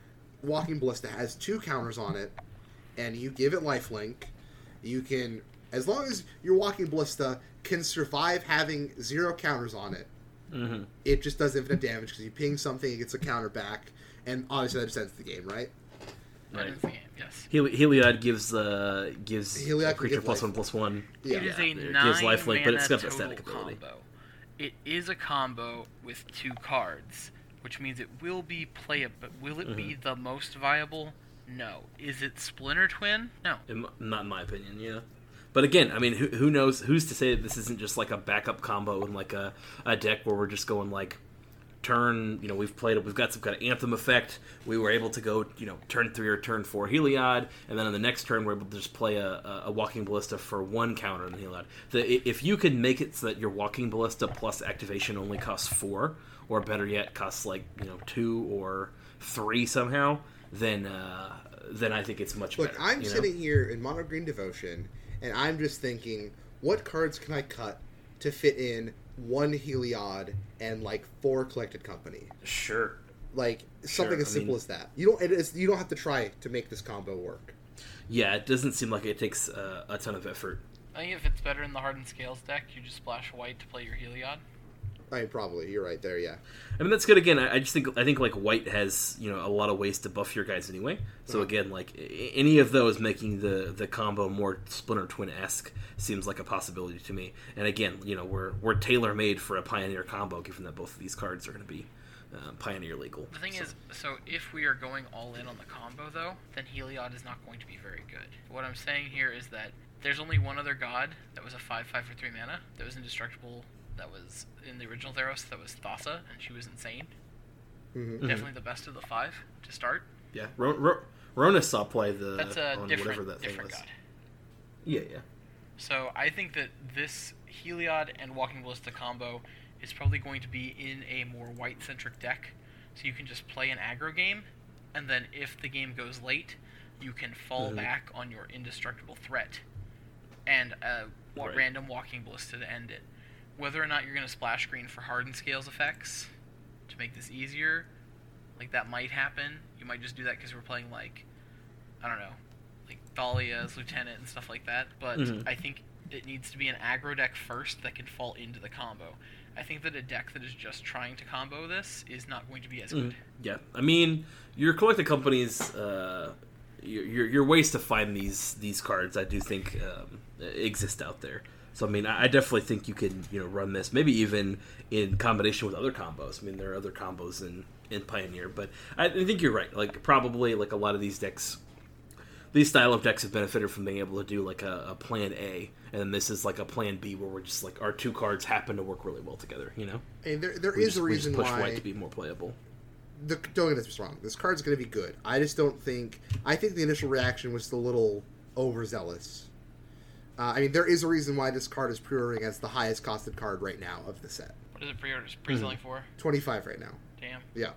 Speaker 1: Walking Ballista has two counters on it, and you give it lifelink, you can. As long as your Walking Ballista can survive having zero counters on it,
Speaker 2: hmm
Speaker 1: it just does infinite damage because you ping something, it gets a counter back, and obviously that just ends the game, right?
Speaker 3: That
Speaker 2: Right.
Speaker 3: is. Yes.
Speaker 2: Heli- Heliod gives uh gives
Speaker 1: Heliod
Speaker 2: a creature
Speaker 1: give
Speaker 2: plus
Speaker 1: life.
Speaker 2: one plus one.
Speaker 1: Yeah.
Speaker 3: It is
Speaker 2: Yeah,
Speaker 3: a
Speaker 2: it gives
Speaker 3: life
Speaker 2: lifelink, but it's got a static ability.
Speaker 3: combo. It is a combo with two cards, which means it will be playable. But will it be
Speaker 2: Mm-hmm.
Speaker 3: the most viable? No. Is it Splinter Twin? No.
Speaker 2: In, m- not in my opinion, yeah. But again, I mean, who, who knows? Who's to say that this isn't just like a backup combo in like a, a deck where we're just going like turn. You know, we've played. We've got some kind of anthem effect. We were able to go, you know, turn three or turn four Heliod, and then on the next turn we're able to just play a, a, walking ballista for one counter on Heliod. The, if you can make it so that your walking ballista plus activation only costs four, or better yet, costs like you know two or three somehow, then uh, then I think it's much
Speaker 1: Look,
Speaker 2: better.
Speaker 1: Look, I'm
Speaker 2: you know?
Speaker 1: sitting here in Mono Green Devotion, and I'm just thinking, what cards can I cut to fit in one Heliod and like four Collected Company?
Speaker 2: Sure.
Speaker 1: Like something
Speaker 2: Sure,
Speaker 1: as
Speaker 2: I
Speaker 1: simple
Speaker 2: mean-
Speaker 1: as that. You don't. It is, you don't have to try to make this combo work.
Speaker 2: Yeah, it doesn't seem like it takes uh, a ton of effort.
Speaker 3: I think if it's better in the Hardened Scales deck, you just splash white to play your Heliod.
Speaker 1: I mean, probably you're right there. Yeah.
Speaker 2: I mean, that's good. Again, I I just think I think like white has you know a lot of ways to buff your guys anyway. So
Speaker 1: Uh-huh.
Speaker 2: again, like a- any of those making the the combo more Splinter Twin esque seems like a possibility to me. And again, you know we're we're tailor made for a Pioneer combo, given that both of these cards are going to be uh, Pioneer legal.
Speaker 3: The thing
Speaker 2: So-
Speaker 3: is, so if we are going all in on the combo, though, then Heliod is not going to be very good. What I'm saying here is that there's only one other god that was a 5 5 for 3 mana, that was indestructible, that was in the original Theros, that was Thassa, and she was insane.
Speaker 1: hmm
Speaker 2: Mhm.
Speaker 3: Definitely the best of the five to start.
Speaker 2: yeah, Ro- Ro- Rona saw play the
Speaker 3: That's a
Speaker 2: on
Speaker 3: different,
Speaker 2: whatever that thing
Speaker 3: different
Speaker 2: was.
Speaker 3: god.
Speaker 2: Yeah, yeah.
Speaker 3: So I think that this Heliod and Walking Ballista combo is probably going to be in a more white centric deck. So you can just play an aggro game, and then if the game goes late, you can fall
Speaker 2: Mhm.
Speaker 3: back on your indestructible threat and uh,
Speaker 2: Right.
Speaker 3: random Walking Ballista to end it. Whether or not you're going to splash screen for hardened scales effects to make this easier, like that might happen. You might just do that because we're playing like, I don't know, like Thalia's lieutenant and stuff like that. But
Speaker 2: Mhm.
Speaker 3: I think it needs to be an aggro deck first that can fall into the combo. I think that a deck that is just trying to combo this is not going to be as good.
Speaker 2: Mhm. Yeah, I mean, your collected companies, uh, your, your your ways to find these these cards, I do think um, exist out there. So I mean, I, definitely think you can you know run this maybe even in combination with other combos. I mean, there are other combos in in Pioneer, but I, I think you're right. Like probably like a lot of these decks. These style of decks have benefited from being able to do like a, a plan A, and then this is like a plan B where we're just like our two cards happen to work really well together. You know,
Speaker 1: And there, there
Speaker 2: we
Speaker 1: is
Speaker 2: just,
Speaker 1: a reason
Speaker 2: push
Speaker 1: why
Speaker 2: white to be more playable.
Speaker 1: the, don't get us wrong. This card's going to be good. I just don't think. I think the initial reaction was a little overzealous. Uh, I mean, there is a reason why this card is pre-ordering as the highest costed card right now of the set.
Speaker 3: What is it pre pre-selling for?
Speaker 1: Twenty five right now.
Speaker 3: Damn.
Speaker 1: Yeah.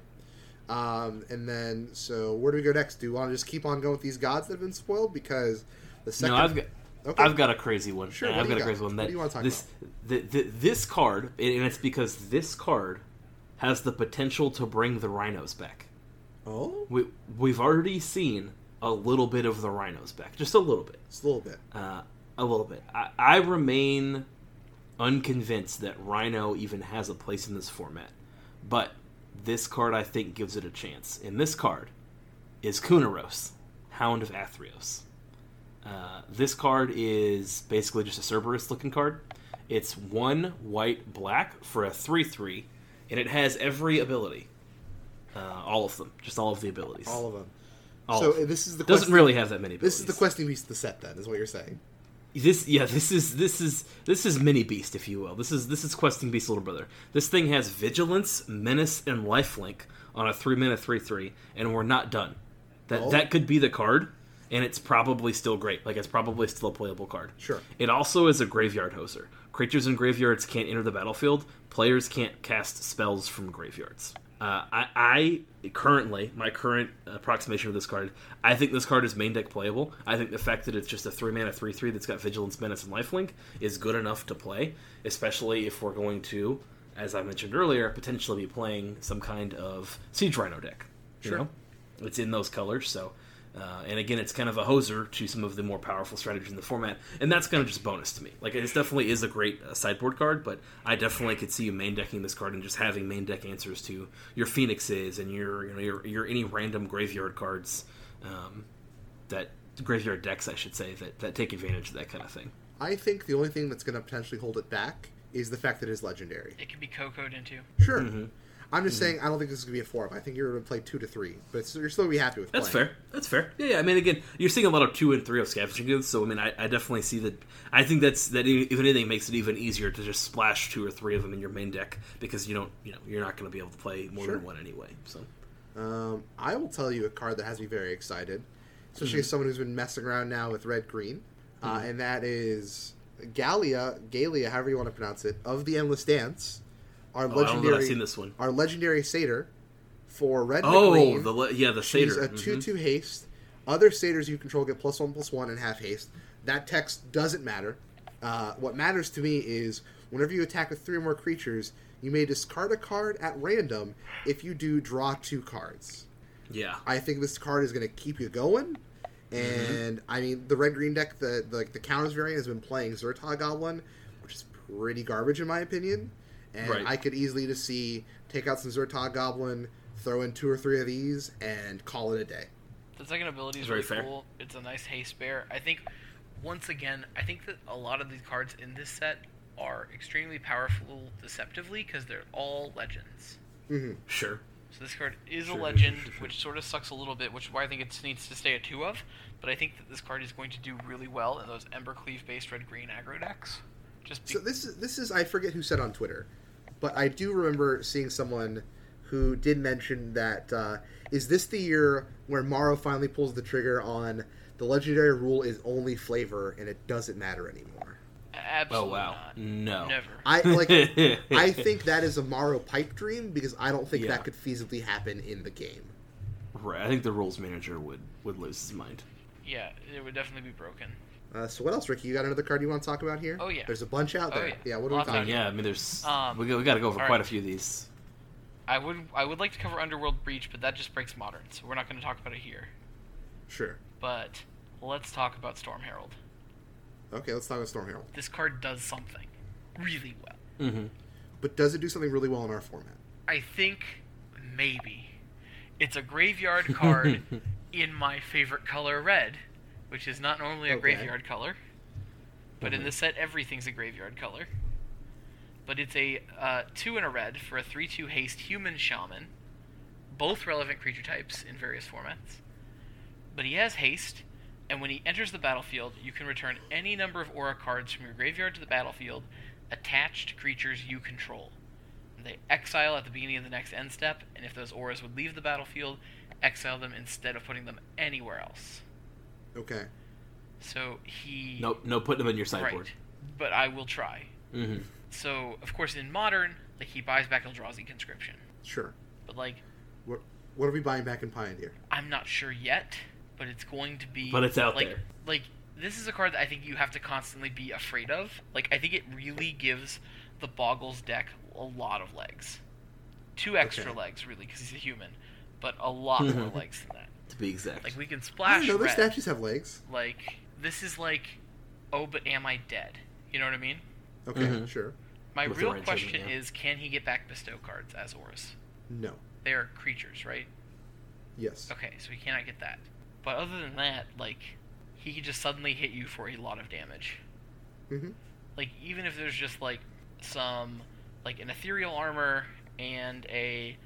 Speaker 1: Um, and then, so where do we go next? Do we want to just keep on going with these gods that have been spoiled? Because the second,
Speaker 2: No, I've got
Speaker 1: okay,
Speaker 2: I've got a crazy one.
Speaker 1: Sure,
Speaker 2: I've
Speaker 1: do
Speaker 2: got a
Speaker 1: got?
Speaker 2: crazy one.
Speaker 1: What
Speaker 2: That
Speaker 1: do you wanna talk
Speaker 2: this the, the, this card, and it's because this card has the potential to bring the rhinos back.
Speaker 1: oh,
Speaker 2: We we've already seen a little bit of the rhinos back, just a little bit,
Speaker 1: it's a little bit.
Speaker 2: uh, a little bit. I, I remain unconvinced that rhino even has a place in this format, but this card I think gives it a chance. And this card is Kunoros, Hound of Athreos. Uh, this card is basically just a Cerberus looking card. It's one white black for a 3 3, and it has every ability. Uh, all of them. Just all of the abilities.
Speaker 1: All of them.
Speaker 2: All
Speaker 1: so
Speaker 2: of them.
Speaker 1: this is the
Speaker 2: Doesn't really have that many abilities.
Speaker 1: This is the questing beast of the set. Then is what you're saying.
Speaker 2: This yeah, this is this is this is mini beast, if you will. This is this is questing beast little brother. This thing has vigilance, menace, and lifelink on a three minute three three, and we're not done. That
Speaker 1: Oh.
Speaker 2: that could be the card, and it's probably still great. Like it's probably still a playable card.
Speaker 1: Sure.
Speaker 2: It also is a graveyard hoser. Creatures in graveyards can't enter the battlefield. Players can't cast spells from graveyards. Uh, I, I currently my current approximation of this card. I think this card is main deck playable. I think the fact that it's just a three mana three three that's got vigilance, menace, and lifelink is good enough to play, especially if we're going to, as I mentioned earlier, potentially be playing some kind of siege rhino deck. You
Speaker 1: Sure.
Speaker 2: know, it's in those colors, so. Uh, and again, it's kind of a hoser to some of the more powerful strategies in the format, and that's kind of just bonus to me. Like, it definitely is a great uh, sideboard card, but I definitely could see you main decking this card and just having main deck answers to your phoenixes and your you know your, your any random graveyard cards um, that graveyard decks, I should say, that that take advantage of that kind of thing.
Speaker 1: I think the only thing that's going to potentially hold it back is the fact that it is legendary.
Speaker 3: It can be cocoed into.
Speaker 1: Sure.
Speaker 2: Mm-hmm.
Speaker 1: I'm just saying I don't think this is going to be a four up. I think you're going to play two to three, but it's, you're still going to be happy with.
Speaker 2: That's
Speaker 1: playing.
Speaker 2: fair. That's fair. Yeah, yeah. I mean, again, you're seeing a lot of two and three of scavenging oozes, so I mean, I, I definitely see that. I think that's that. If anything, makes it even easier to just splash two or three of them in your main deck because you don't, you know, you're not going to be able to play more
Speaker 1: Sure.
Speaker 2: than one anyway. So,
Speaker 1: Um, I will tell you a card that has me very excited, especially as someone who's been messing around now with red green, uh, and that is Gallia, Gallia, however you want to pronounce it, of the Endless Dance, our
Speaker 2: oh, I
Speaker 1: legendary,
Speaker 2: I've seen this one.
Speaker 1: our legendary satyr for red
Speaker 2: Oh,
Speaker 1: green.
Speaker 2: the le- yeah, the
Speaker 1: She's
Speaker 2: satyr.
Speaker 1: a
Speaker 2: Mhm.
Speaker 1: two-two haste. Other satyrs you control get plus one plus one and half haste. That text doesn't matter. Uh, what matters to me is whenever you attack with three or more creatures, you may discard a card at random. If you do, draw two cards.
Speaker 2: Yeah,
Speaker 1: I think this card is going to keep you going.
Speaker 2: Mm-hmm.
Speaker 1: And I mean, the red green deck, the the, the counters variant has been playing Zhur-Taa Goblin, which is pretty garbage in my opinion. And
Speaker 2: Right.
Speaker 1: I could easily just see take out some Zhur-Taa Goblin, throw in two or three of these, and call it a day.
Speaker 3: The second ability is
Speaker 2: Very
Speaker 3: really
Speaker 2: fair.
Speaker 3: cool. It's a nice haste bear. I think, once again, I think that a lot of these cards in this set are extremely powerful deceptively because they're all legends.
Speaker 1: hmm
Speaker 2: sure.
Speaker 3: So this card is
Speaker 2: Sure,
Speaker 3: a
Speaker 2: sure,
Speaker 3: legend,
Speaker 2: sure, sure.
Speaker 3: which sort of sucks a little bit, which is why I think it needs to stay a two of. But I think that this card is going to do really well in those Embercleave based red green aggro decks. Just be-
Speaker 1: So this is this is I forget who said on Twitter, but I do remember seeing someone who did mention that uh, is this the year where MaRo finally pulls the trigger on the legendary rule is only flavor and it doesn't matter anymore.
Speaker 3: Absolutely Oh
Speaker 2: wow,
Speaker 3: not.
Speaker 2: no.
Speaker 3: Never.
Speaker 1: I like. I think that is a MaRo pipe dream because I don't think
Speaker 2: Yeah.
Speaker 1: that could feasibly happen in the game.
Speaker 2: right. I think the rules manager would would lose his mind.
Speaker 3: Yeah, it would definitely be broken.
Speaker 1: Uh, so what else, Ricky? You got another card you want to talk about here?
Speaker 3: Oh, yeah.
Speaker 1: There's a bunch out
Speaker 3: Oh,
Speaker 1: there.
Speaker 3: yeah.
Speaker 1: yeah. What do we
Speaker 3: Lots
Speaker 1: talk
Speaker 2: I
Speaker 3: of
Speaker 2: mean,
Speaker 1: about?
Speaker 2: yeah, I mean, there's
Speaker 3: Um,
Speaker 2: we got, we got to go over quite
Speaker 3: right.
Speaker 2: a few of these.
Speaker 3: I would I would like to cover Underworld Breach, but that just breaks modern, so we're not going to talk about it here.
Speaker 1: Sure.
Speaker 3: But let's talk about Storm Herald.
Speaker 1: Okay, let's talk about Storm Herald.
Speaker 3: This card does something really well.
Speaker 2: Mm-hmm.
Speaker 1: But does it do something really well in our format?
Speaker 3: I think maybe it's a graveyard card in my favorite color, red, which is not normally a
Speaker 1: Okay.
Speaker 3: graveyard color. But in
Speaker 2: Mhm.
Speaker 3: this set, everything's a graveyard color. But it's a uh, two and a red for a three-two haste human shaman, both relevant creature types in various formats. But he has haste, and when he enters the battlefield, you can return any number of aura cards from your graveyard to the battlefield attached to creatures you control. They exile at the beginning of the next end step, and if those auras would leave the battlefield, exile them instead of putting them anywhere else.
Speaker 1: Okay.
Speaker 3: So he.
Speaker 2: Nope, no putting them in your sideboard.
Speaker 3: Right. But I will try.
Speaker 2: Mm-hmm.
Speaker 3: So of course in modern, like he buys back Eldrazi conscription.
Speaker 1: Sure.
Speaker 3: But like
Speaker 1: What what are we buying back in Pioneer?
Speaker 3: I'm not sure yet, but it's going to be.
Speaker 2: But it's out
Speaker 3: like,
Speaker 2: there.
Speaker 3: Like this is a card that I think you have to constantly be afraid of. Like I think it really gives the Boggles deck a lot of legs, two extra
Speaker 1: Okay.
Speaker 3: legs really because he's a human, but a lot more legs than that.
Speaker 2: To be exact.
Speaker 3: Like we can splash
Speaker 1: don't know. Their
Speaker 3: red.
Speaker 1: statues have legs.
Speaker 3: Like this is like, oh, but am I dead? You know what I mean?
Speaker 1: Okay,
Speaker 2: Mhm.
Speaker 1: sure.
Speaker 3: My
Speaker 2: With
Speaker 3: real question
Speaker 2: judgment, yeah.
Speaker 3: is, can he get back bestow cards as auras?
Speaker 1: No.
Speaker 3: They are creatures, right?
Speaker 1: Yes.
Speaker 3: Okay, so he cannot get that. But other than that, like, he could just suddenly hit you for a lot of damage.
Speaker 1: hmm
Speaker 3: Like, even if there's just like some, like an ethereal armor and a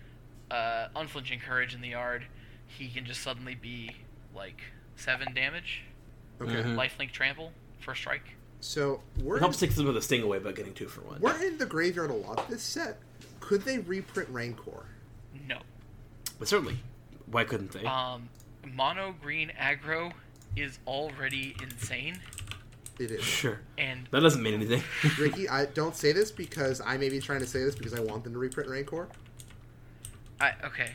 Speaker 3: uh, unflinching courage in the yard, he can just suddenly be like seven damage.
Speaker 1: Okay.
Speaker 2: Mhm.
Speaker 3: Lifelink trample first strike.
Speaker 1: So we're
Speaker 2: it helps take some of the sting away by getting two for one.
Speaker 1: we're in the graveyard a lot this set. Could they reprint Rancor?
Speaker 3: No.
Speaker 2: But certainly, why couldn't they?
Speaker 3: Um, mono green aggro is already insane,
Speaker 1: It is.
Speaker 2: sure.
Speaker 3: and
Speaker 2: That doesn't mean anything.
Speaker 1: Ricky, I don't say this because I may be trying to say this because I want them to reprint Rancor.
Speaker 3: I okay,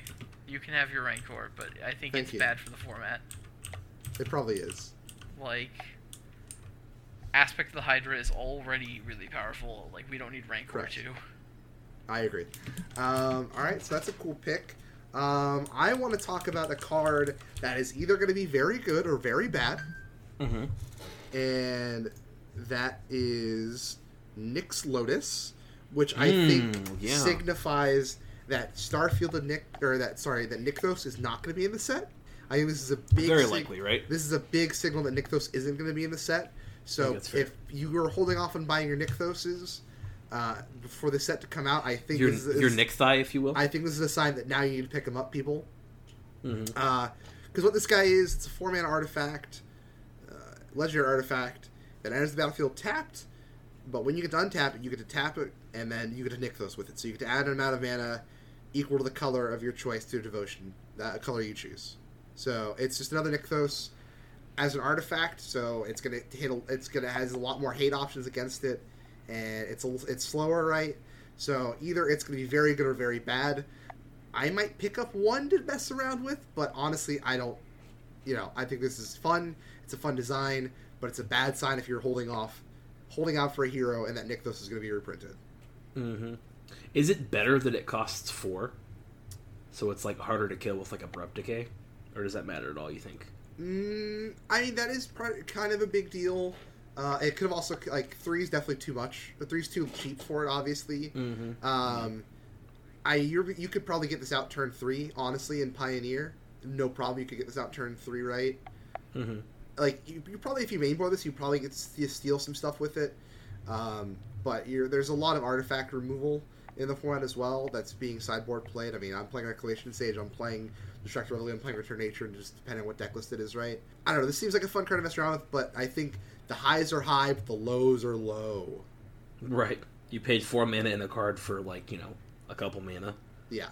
Speaker 3: you can have your rancor, but I think
Speaker 1: Thank
Speaker 3: it's
Speaker 1: you.
Speaker 3: bad for the format.
Speaker 1: It probably is.
Speaker 3: Like, aspect of the Hydra is already really powerful. Like, we don't need rancor
Speaker 1: Correct.
Speaker 3: too.
Speaker 1: I agree. Um, all right, so that's a cool pick. Um, I want to talk about a card that is either going to be very good or very bad,
Speaker 2: mm-hmm.
Speaker 1: and that is Nyx Lotus, which I
Speaker 2: Mm,
Speaker 1: think
Speaker 2: yeah.
Speaker 1: signifies that Starfield and Nick, or that sorry, that Nykthos is not going to be in the set. I think this is a big,
Speaker 2: Very
Speaker 1: sig-
Speaker 2: likely, right?
Speaker 1: This is a big signal that Nykthos isn't going to be in the set. So
Speaker 2: think that's fair.
Speaker 1: if you were holding off on buying your Nykthoses uh, for the set to come out, I think
Speaker 2: Your
Speaker 1: this is,
Speaker 2: your if you will.
Speaker 1: I think this is a sign that now you need to pick them up, people. Because what this guy is, it's a four man artifact, uh, legendary artifact that enters the battlefield tapped. But when you get to untap it, you get to tap it, and then you get to Nykthos with it. So you get to add an amount of mana equal to the color of your choice to your devotion, that color you choose. So it's just another Nykthos as an artifact. So it's gonna hit. A, it's gonna has a lot more hate options against it, and it's a, it's slower, right? So either it's gonna be very good or very bad. I might pick up one to mess around with, but honestly, I don't. You know, I think this is fun. It's a fun design, but it's a bad sign if you're holding off, holding out for a hero, and that Nykthos is going to be reprinted.
Speaker 2: Mm-hmm. Is it better that it costs four? So it's like harder to kill with like abrupt decay, or does that matter at all? You think?
Speaker 1: Mm, I mean, that is pro- kind of a big deal. Uh, it could have also like three is definitely too much. The three's too cheap for it, obviously.
Speaker 2: Mm-hmm.
Speaker 1: Um, I you're, you could probably get this out turn three, honestly, in Pioneer. No problem, you could get this out turn three, right?
Speaker 2: Mm-hmm.
Speaker 1: like you, you probably if you mainboard this, you probably get to steal some stuff with it. Um, but you're, there's a lot of artifact removal in the format as well that's being sideboard played. I mean, I'm playing Reclamation Sage, I'm playing Destructive Revelry, I'm playing Return Nature, and just depending on what deck list it is, right? I don't know. This seems like a fun card to mess around with, but I think the highs are high, but the lows are low.
Speaker 2: Right. You paid four mana in a card for like you know a couple mana.
Speaker 1: Yeah,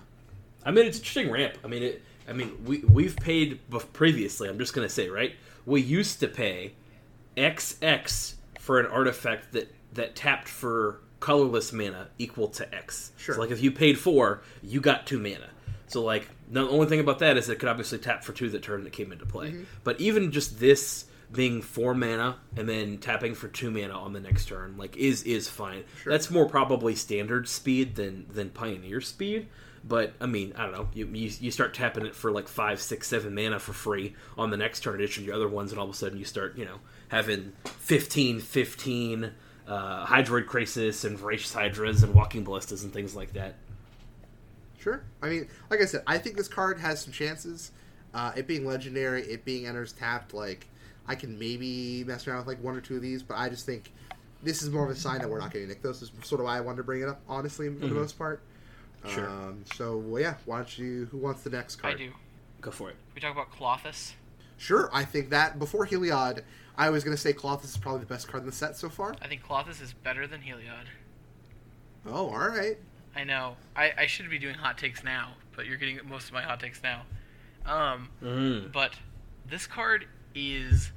Speaker 2: I mean, it's an interesting ramp. I mean, it. I mean, we we've paid previously. I'm just gonna say, right? We used to pay XX for an artifact that that tapped for colorless mana equal to X.
Speaker 1: Sure.
Speaker 2: So, like, if you paid four, you got two mana. So, like, the only thing about that is it could obviously tap for two the turn that came into play.
Speaker 1: Mm-hmm.
Speaker 2: But even just this being four mana and then tapping for two mana on the next turn, like, is is fine.
Speaker 1: Sure.
Speaker 2: That's more probably standard speed than than Pioneer speed. But I mean, I don't know. You, you you start tapping it for like five, six, seven mana for free on the next turn edition, your other ones, and all of a sudden you start, you know, having 15, 15 uh, Hydroid Krasis and Voracious Hydras and Walking Ballistas and things like that.
Speaker 1: sure. I mean, like I said, I think this card has some chances. Uh, it being legendary, it being enters tapped, like I can maybe mess around with like one or two of these, but I just think this is more of a sign that we're not getting Nykthos. Is sort of why I wanted to bring it up, honestly, for the
Speaker 2: Mhm.
Speaker 1: most part.
Speaker 2: Sure.
Speaker 1: Um, so well, yeah, why don't you? Who wants the next card?
Speaker 3: I do.
Speaker 2: Go for it.
Speaker 3: We talk about Klothys.
Speaker 1: Sure, I think that before Heliod, I was going to say Klothys is probably the best card in the set so far.
Speaker 3: I think Klothys is better than Heliod.
Speaker 1: Oh, all right.
Speaker 3: I know. I, I should be doing hot takes now, but you're getting most of my hot takes now. Um,
Speaker 2: Mm.
Speaker 3: but this card is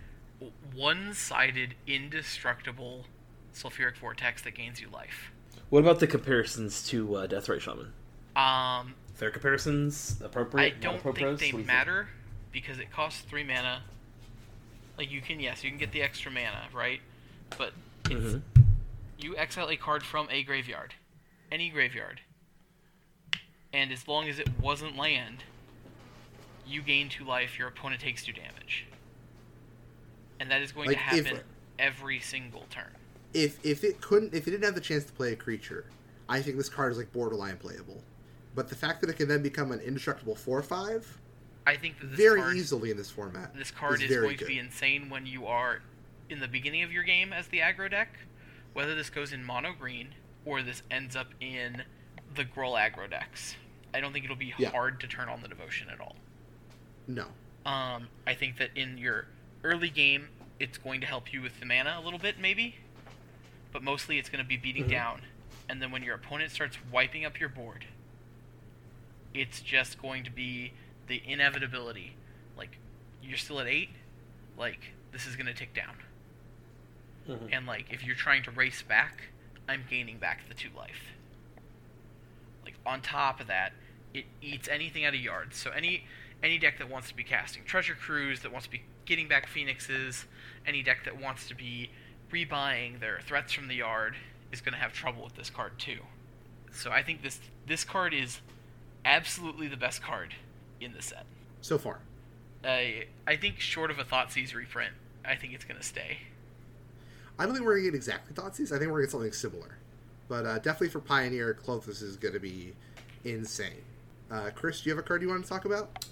Speaker 3: one-sided, indestructible sulfuric vortex that gains you life.
Speaker 2: What about the comparisons to uh, Deathrite Shaman?
Speaker 3: Um,
Speaker 2: Fair comparisons? Appropriate?
Speaker 3: I don't
Speaker 2: appropriate?
Speaker 3: think they
Speaker 2: What do you
Speaker 3: matter because it costs three mana. Like you can, yes, you can get the extra mana, right? But it's,
Speaker 2: Mhm.
Speaker 3: you exile a card from a graveyard, any graveyard, and as long as it wasn't land, you gain two life. Your opponent takes two damage, and that is going
Speaker 1: Like,
Speaker 3: to
Speaker 1: if-
Speaker 3: happen every single turn.
Speaker 1: If if it couldn't, if it didn't have the chance to play a creature, I think this card is like borderline playable. But the fact that it can then become an indestructible four five
Speaker 3: I think that this
Speaker 1: very
Speaker 3: card,
Speaker 1: easily in this format.
Speaker 3: This card is,
Speaker 1: very
Speaker 3: going to be insane when you are in the beginning of your game as the aggro deck. Whether this goes in mono green or this ends up in the Gruul aggro decks, I don't think it'll be
Speaker 1: Yeah.
Speaker 3: hard to turn on the devotion at all.
Speaker 1: no.
Speaker 3: Um, I think that in your early game, it's going to help you with the mana a little bit, maybe, but mostly it's going to be beating
Speaker 2: Mhm.
Speaker 3: down. And then when your opponent starts wiping up your board, it's just going to be the inevitability. Like you're still at eight, like this is going to tick down.
Speaker 2: Mhm.
Speaker 3: And like if you're trying to race back, I'm gaining back the two life. Like on top of that, it eats anything out of yards. So any any deck that wants to be casting treasure cruises, that wants to be getting back phoenixes, any deck that wants to be rebuying their threats from the yard is going to have trouble with this card too. So I think this this card is absolutely the best card in the set.
Speaker 1: So far,
Speaker 3: I I think short of a Thoughtseize reprint, I think it's going to stay.
Speaker 1: I don't think we're gonna get exactly Thoughtseize. I think we're gonna get something similar. But uh, definitely for Pioneer, Klothys is gonna be insane. Uh, Chris, do you have a card you want to talk about?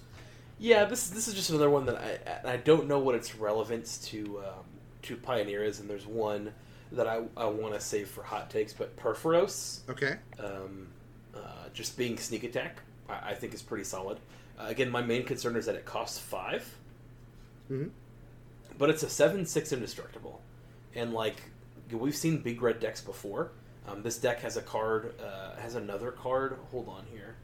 Speaker 2: Yeah, this this is just another one that I I don't know what its relevance to um, to Pioneer is, and there's one that I, I want to save for hot takes, but Purphoros,
Speaker 1: Okay.
Speaker 2: um, uh, just being sneak attack, I, I think is pretty solid. Uh, again, my main concern is that it costs 5
Speaker 1: hmm
Speaker 2: but it's a seven six indestructible, and like we've seen big red decks before. Um, this deck has a card, uh, has another card. Hold on here,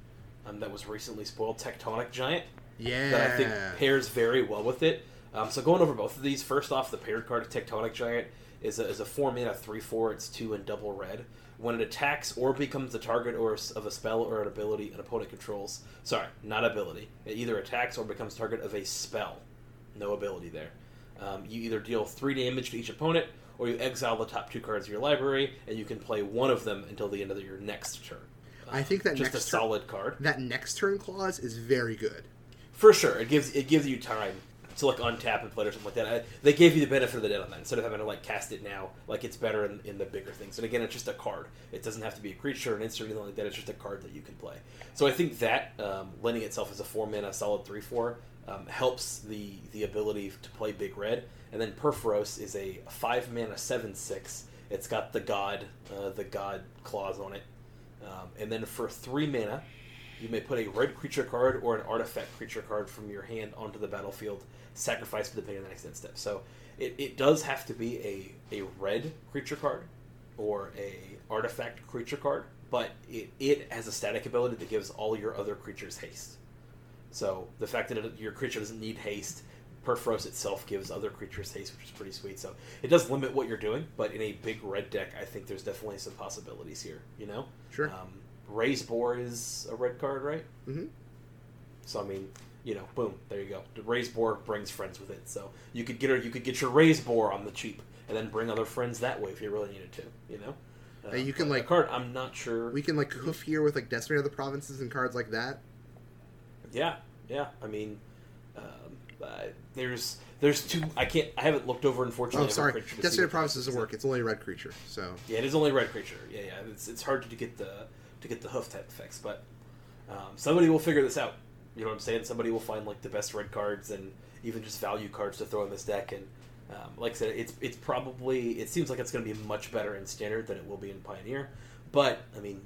Speaker 2: um, that was recently spoiled. Tectonic Giant
Speaker 1: Yeah.
Speaker 2: that I think pairs very well with it. Um, so going over both of these, first off, the paired card of Tectonic Giant is a, is a four mana three four. It's two and double red. When it attacks or becomes the target or of a spell or an ability an opponent controls, sorry, not ability. It either attacks or becomes target of a spell. No ability there. Um, you either deal three damage to each opponent, or you exile the top two cards of your library, and you can play one of them until the end of your next turn.
Speaker 1: I think that
Speaker 2: just
Speaker 1: next
Speaker 2: a
Speaker 1: turn-
Speaker 2: solid card.
Speaker 1: that next turn clause is very good.
Speaker 2: For sure, it gives it gives you time to like untap and play or something like that. I, they gave you the benefit of the doubt on that instead of having to like cast it now. Like it's better in, in the bigger things. And again, it's just a card. It doesn't have to be a creature, or an instant, or anything like that. It's just a card that you can play. So I think that um, lending itself as a four mana solid three four um, helps the the ability to play big red. And then Purphoros is a five mana seven six. It's got the god uh, the god clause on it. Um, and then for three mana, you may put a red creature card or an artifact creature card from your hand onto the battlefield, sacrifice for the pay the next end step. So it, it does have to be a, a red creature card or a artifact creature card, but it, it has a static ability that gives all your other creatures haste. So the fact that it, your creature doesn't need haste, Perforos itself gives other creatures haste, which is pretty sweet. So it does limit what you're doing, but in a big red deck, I think there's definitely some possibilities here. You know,
Speaker 1: Sure.
Speaker 2: um, Raise Boar is a red card, right?
Speaker 1: Mhm.
Speaker 2: So I mean, you know, boom, there you go. The Raise Boar brings friends with it, so you could get her, you could get your Raise Boar on the cheap, and then bring other friends that way if you really needed to. You know, uh,
Speaker 1: And you can, like-
Speaker 2: card. I'm not sure.
Speaker 1: We can like hoof here with like Decimator of the Provinces and cards like that.
Speaker 2: Yeah, yeah. I mean, um, uh, there's there's two. I can't. I haven't looked over. Unfortunately,
Speaker 1: Oh, sorry.
Speaker 2: creature to see
Speaker 1: Decimator of the Provinces doesn't work. It's only a red creature. So
Speaker 2: Yeah, it is only red creature. Yeah, yeah. It's, it's hard to get the to get the hoof type effects, but um, somebody will figure this out. You know what I'm saying? Somebody will find like the best red cards and even just value cards to throw in this deck. And um, like I said, it's it's probably it seems like it's going to be much better in standard than it will be in Pioneer. But I mean,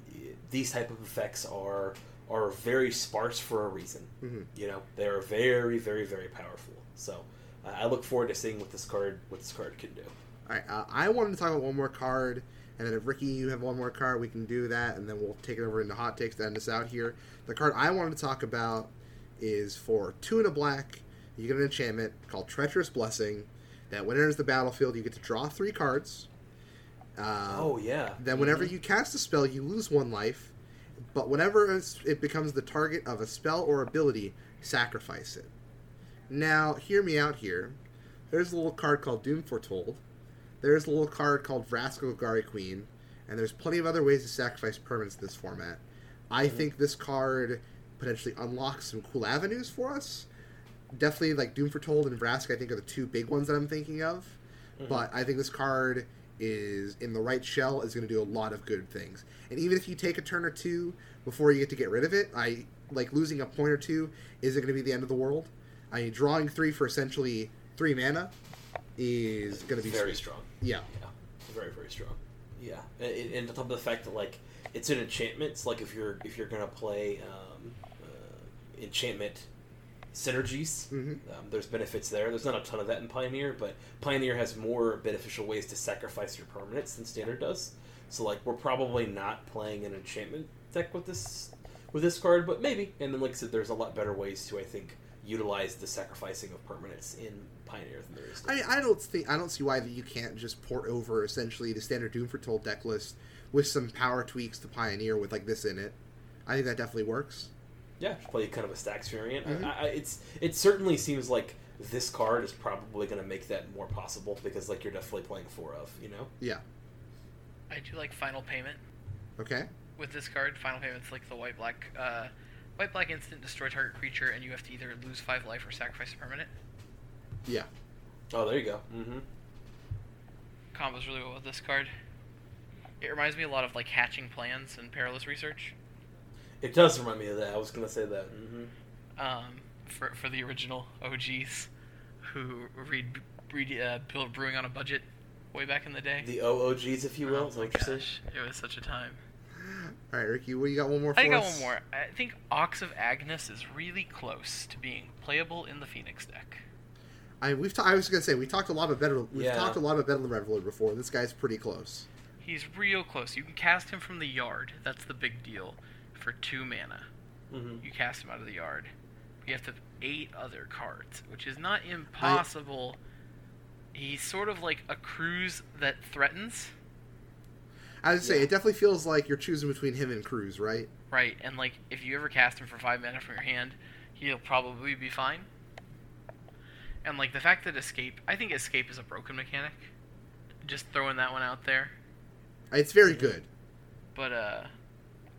Speaker 2: these type of effects are are very sparse for a reason.
Speaker 1: Mhm.
Speaker 2: You know, they are very very very powerful. So uh, I look forward to seeing what this card what this card can do.
Speaker 1: All right, uh, I wanted to talk about one more card, and then if Ricky, you have one more card, we can do that, and then we'll take it over into hot takes to end us out here. The card I wanted to talk about is for two and a black. You get an enchantment called Treacherous Blessing. that when it enters the battlefield, you get to draw three cards. Uh,
Speaker 2: oh yeah.
Speaker 1: Then, whenever
Speaker 2: Mhm.
Speaker 1: you cast a spell, you lose one life. But whenever it becomes the target of a spell or ability, sacrifice it. Now, hear me out here. There's a little card called Doom Foretold. There's a little card called Vraska Golgari Queen. And there's plenty of other ways to sacrifice permanents in this format. I
Speaker 2: Mhm.
Speaker 1: think this card potentially unlock some cool avenues for us. Definitely, like Doom Foretold and Vraska, I think are the two big ones that I'm thinking of.
Speaker 2: Mhm.
Speaker 1: But I think this card is in the right shell is going to do a lot of good things. And even if you take a turn or two before you get to get rid of it, I like losing a point or two isn't going to be the end of the world. I mean, drawing three for essentially three mana is going to be
Speaker 2: very strong.
Speaker 1: Yeah,
Speaker 2: Yeah, very very strong. Yeah, and, and on top of the fact that like it's an enchantment. It's like if you're if you're gonna play um, enchantment synergies,
Speaker 1: hmm
Speaker 2: um, there's benefits there. There's not a ton of that in Pioneer, but Pioneer has more beneficial ways to sacrifice your permanents than Standard does. So like we're probably not playing an enchantment deck with this with this card, but maybe. And then like I said, there's a lot better ways to I think utilize the sacrificing of permanents in Pioneer than there is.
Speaker 1: I, I don't think I don't see why that you can't just port over essentially the standard Doom Foretold deck list with some power tweaks to Pioneer with like this in it. I think that definitely works.
Speaker 2: Yeah, just play kind of a Stax variant.
Speaker 1: Mhm.
Speaker 2: I, I, it's it certainly seems like this card is probably going to make that more possible because like you're definitely playing four of, you know.
Speaker 1: Yeah.
Speaker 3: I do like final payment
Speaker 1: Okay.
Speaker 3: with this card. Final payment's like the white black uh, white black instant destroy target creature, and you have to either lose five life or sacrifice a permanent.
Speaker 1: Yeah.
Speaker 2: Oh, there you go. Mm-hmm.
Speaker 3: Combos really well with this card. It reminds me a lot of like hatching plans and perilous research.
Speaker 2: It does remind me of that. I was going to say that. Mm-hmm.
Speaker 3: Um, for for the original OGs who read read uh, build brewing on a budget way back in the day.
Speaker 2: The OOGs, if you will.
Speaker 3: Oh
Speaker 2: is
Speaker 3: my
Speaker 2: what you're saying?
Speaker 3: gosh, it was such a time.
Speaker 1: All right, Ricky, what you got? One more for
Speaker 3: I got
Speaker 1: us?
Speaker 3: one more. I think Ox of Agonas is really close to being playable in the Phoenix deck.
Speaker 1: I we've ta- I was gonna say we talked a lot about better we've
Speaker 2: Yeah.
Speaker 1: talked a lot about Bedlam Reveler before. This guy's pretty close.
Speaker 3: He's real close. You can cast him from the yard. That's the big deal. For two mana,
Speaker 2: Mm-hmm.
Speaker 3: you cast him out of the yard. You have to have eight other cards, which is not impossible. He's sort of like a cruise that threatens,
Speaker 1: I would say
Speaker 2: Yeah.
Speaker 1: it definitely feels like you're choosing between him and Cruise, right?
Speaker 3: right? And like, if you ever cast him for five mana from your hand, he'll probably be fine. And like the fact that escape, I think escape is a broken mechanic. Just throwing that one out there.
Speaker 1: It's very
Speaker 2: Mhm.
Speaker 1: good.
Speaker 3: But uh,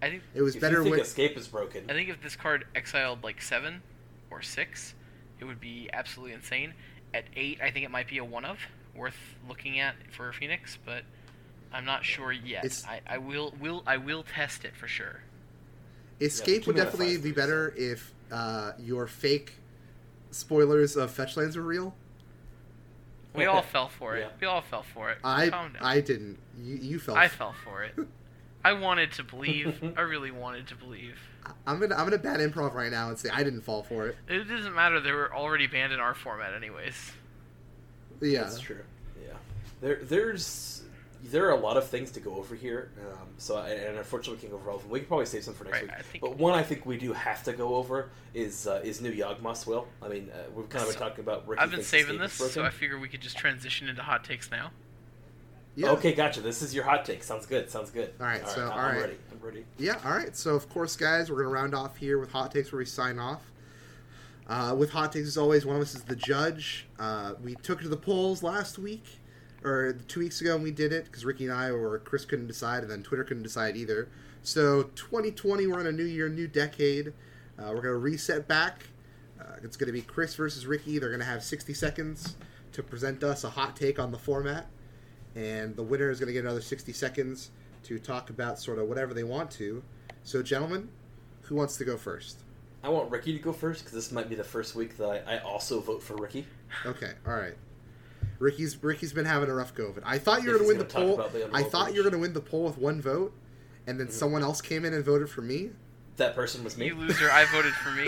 Speaker 3: I think
Speaker 1: It was
Speaker 2: If
Speaker 1: better
Speaker 2: you think
Speaker 1: when
Speaker 2: Escape is broken,
Speaker 3: I think if this card exiled like seven or six, it would be absolutely insane. At eight, I think it might be a one of worth looking at for a Phoenix, but I'm not sure yet.
Speaker 1: It's-
Speaker 3: I, I will will I will test it for sure.
Speaker 1: Escape
Speaker 2: two
Speaker 1: would definitely be
Speaker 2: first.
Speaker 1: better if uh, your fake spoilers of Fetchlands were real.
Speaker 3: We all fell for it.
Speaker 2: Yeah.
Speaker 3: We all fell for it.
Speaker 1: I I didn't. You, you felt.
Speaker 3: I fell for it. I wanted to believe. I really wanted to believe.
Speaker 1: I'm gonna I'm gonna bad improv right now and say I didn't fall for it.
Speaker 3: It doesn't matter. They were already banned in our format, anyways.
Speaker 1: Yeah.
Speaker 2: That's true. Yeah, there, there's, there are a lot of things to go over here. Um, so, I, and unfortunately, we can't go over all of them. We can probably save some for next
Speaker 3: Right,
Speaker 2: week.
Speaker 3: Think-
Speaker 2: But one I think we do have to go over is uh, is new Yawgmoth's. will. I mean, uh, we've kind of been talking about. Ricky
Speaker 3: I've been saving this,
Speaker 2: is
Speaker 3: so. I figure we could just transition into hot takes now.
Speaker 1: Yeah.
Speaker 2: Okay, gotcha. This is your hot take. Sounds good. Sounds good.
Speaker 1: All right, so,
Speaker 2: I'm,
Speaker 1: all
Speaker 2: I'm
Speaker 1: right.
Speaker 2: ready. I'm ready.
Speaker 1: Yeah, all right. So, of course, guys, we're going to round off here with hot takes where we sign off. Uh, with hot takes, as always, one of us is the judge. Uh, we took it to the polls last week, or two weeks ago, and we did it because Ricky and I, or Chris couldn't decide, and then Twitter couldn't decide either. So, 2020, we're in a new year, new decade. Uh, we're going to reset back. Uh, it's going to be Chris versus Ricky. They're going to have 60 seconds to present us a hot take on the format. And the winner is going to get another 60 seconds to talk about sort of whatever they want to. So, gentlemen, who wants to go first?
Speaker 2: I want Ricky to go first because this might be the first week that I, I also vote for Ricky.
Speaker 1: Okay, all right. Ricky's Ricky's been having a rough go of it. I thought you were going to win the poll.
Speaker 2: the
Speaker 1: I thought you were going to win the poll with one vote, and then
Speaker 2: Mhm.
Speaker 1: someone else came in and voted for me.
Speaker 2: That person was me.
Speaker 3: You loser! I voted for me.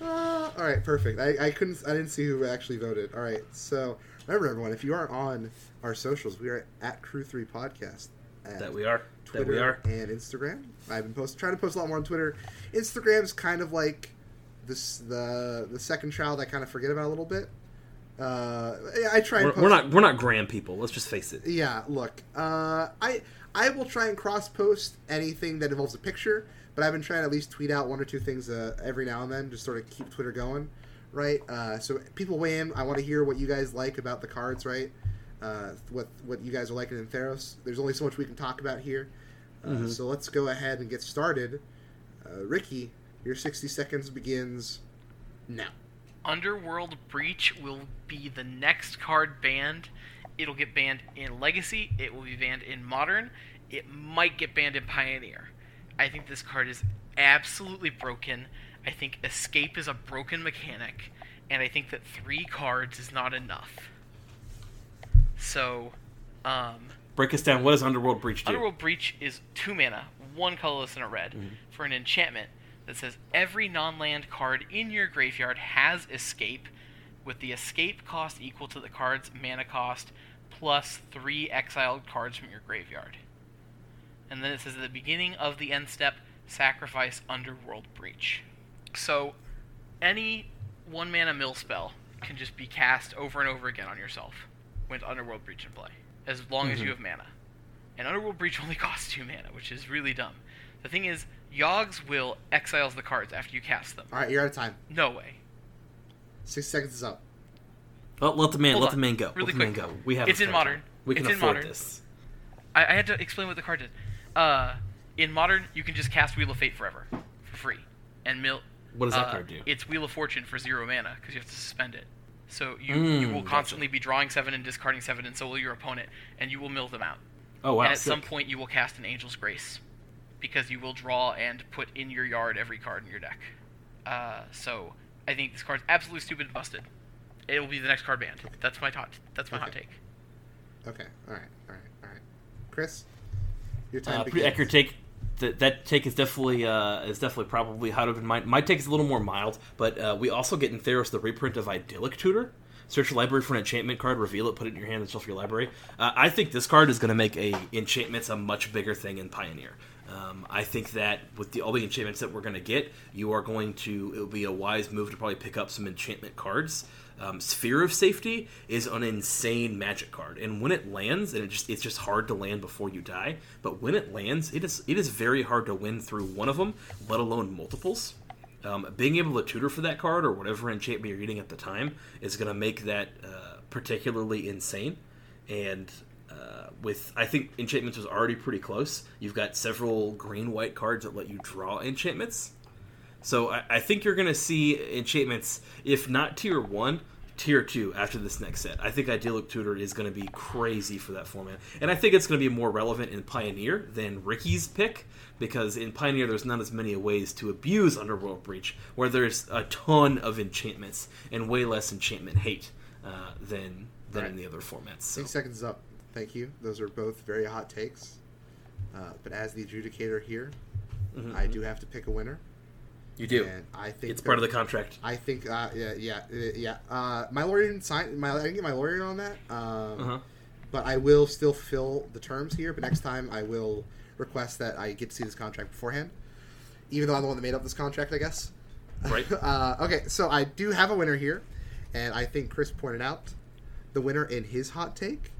Speaker 1: Ah, all right, perfect. I, I couldn't. I didn't see who actually voted. All right, so remember, everyone, if you aren't on our socials, we are at Crew Three Podcast. at
Speaker 2: that we are.
Speaker 1: Twitter
Speaker 2: That we are.
Speaker 1: and Instagram. I've been post trying to post a lot more on Twitter. Instagram's kind of like this the the second child I kind of forget about a little bit. Uh, I try. And
Speaker 2: We're, we're not we're not gram people. Let's just face it.
Speaker 1: Yeah, look, uh, I I will try and cross post anything that involves a picture, but I've been trying to at least tweet out one or two things uh, every now and then, just sort of keep Twitter going, right? Uh, so people weigh in. I want to hear what you guys like about the cards, right? Uh, what what you guys are liking in Theros. There's only so much we can talk about here, uh,
Speaker 2: Mhm.
Speaker 1: so let's go ahead and get started. Uh, Ricky, your 60 seconds begins now.
Speaker 3: Underworld Breach will be the next card banned. It'll get banned in Legacy. It will be banned in Modern. It might get banned in Pioneer. I think this card is absolutely broken. I think Escape is a broken mechanic, and I think that three cards is not enough. So, um,
Speaker 2: Break us down. What does Underworld Breach do?
Speaker 3: Underworld Breach is two mana, one colorless and a red, for an enchantment that says every non land card in your graveyard has escape, with the escape cost equal to the card's mana cost plus three exiled cards from your graveyard. And then it says at the beginning of the end step, sacrifice Underworld Breach. So, any one mana mill spell can just be cast over and over again on yourself with Underworld Breach in play, as long as
Speaker 2: Mhm.
Speaker 3: you have mana. And Underworld Breach only costs two mana, which is really dumb. The thing is, Yogg's will exiles the cards after you cast them.
Speaker 1: All right, you're out of time.
Speaker 3: No way.
Speaker 1: Six seconds is up.
Speaker 2: Oh, let the man
Speaker 3: Hold
Speaker 2: let
Speaker 3: on.
Speaker 2: the man go.
Speaker 3: Really
Speaker 2: let the man
Speaker 3: quick.
Speaker 2: go. We have.
Speaker 3: It's in Modern.
Speaker 2: time. We can
Speaker 3: It's in
Speaker 2: afford
Speaker 3: Modern.
Speaker 2: this.
Speaker 3: I, I had to explain what the card did. Uh, in Modern, you can just cast Wheel of Fate forever for free, and mill.
Speaker 2: What does that
Speaker 3: uh,
Speaker 2: card do?
Speaker 3: It's Wheel of Fortune for zero mana because you have to suspend it. So you
Speaker 2: Mm,
Speaker 3: you will
Speaker 2: gotcha.
Speaker 3: constantly be drawing seven and discarding seven, and so will your opponent, and you will mill them out.
Speaker 2: Oh wow!
Speaker 3: and at
Speaker 2: sick.
Speaker 3: some point, you will cast an Angel's Grace because you will draw and put in your yard every card in your deck. Uh, so I think this card's absolutely stupid and busted. It will be the next card banned. That's my hot. That's my hot take.
Speaker 1: Okay, all right, all right, all right. Chris, your time
Speaker 2: Uh,
Speaker 1: begins.
Speaker 2: pretty accurate take. That, that take is definitely uh, is definitely probably to been my my take is a little more mild, but uh, we also get in Theros the reprint of Idyllic Tutor. Search your library for an enchantment card, reveal it, put it in your hand, and shuffle your library. Uh, I think this card is going to make a enchantments a much bigger thing in Pioneer. Um, I think that with the all the enchantments that we're going to get, you are going to it will be a wise move to probably pick up some enchantment cards. Um, Sphere of Safety is an insane magic card, and when it lands, and it just it's just hard to land before you die. But when it lands, it is it is very hard to win through one of them, let alone multiples. Um, being able to tutor for that card or whatever enchantment you're reading at the time is going to make that uh, particularly insane. And uh, with I think enchantments was already pretty close. You've got several green white cards that let you draw enchantments. So I, I think you're going to see enchantments, if not tier one, tier two after this next set. I think Idyllic Tutor is going to be crazy for that format, and I think it's going to be more relevant in Pioneer than Ricky's pick because in Pioneer there's not as many ways to abuse Underworld Breach, where there's a ton of enchantments and way less enchantment hate uh, than than in the other formats. So.
Speaker 1: Six seconds up. Thank you. Those are both very hot takes. Uh, but as the adjudicator here,
Speaker 2: Mhm,
Speaker 1: I
Speaker 2: mhm.
Speaker 1: do have to pick a winner.
Speaker 2: You do.
Speaker 1: And I think
Speaker 2: It's part of the contract.
Speaker 1: I think, uh, yeah, yeah, uh, yeah. Uh, my lawyer didn't sign. My I didn't get my lawyer on that. Um,
Speaker 2: Uh-huh.
Speaker 1: But I will still fill the terms here. But next time, I will request that I get to see this contract beforehand. Even though I'm the one that made up this contract, I guess.
Speaker 2: Right.
Speaker 1: uh, okay, so I do have a winner here, and I think Chris pointed out the winner in his hot take.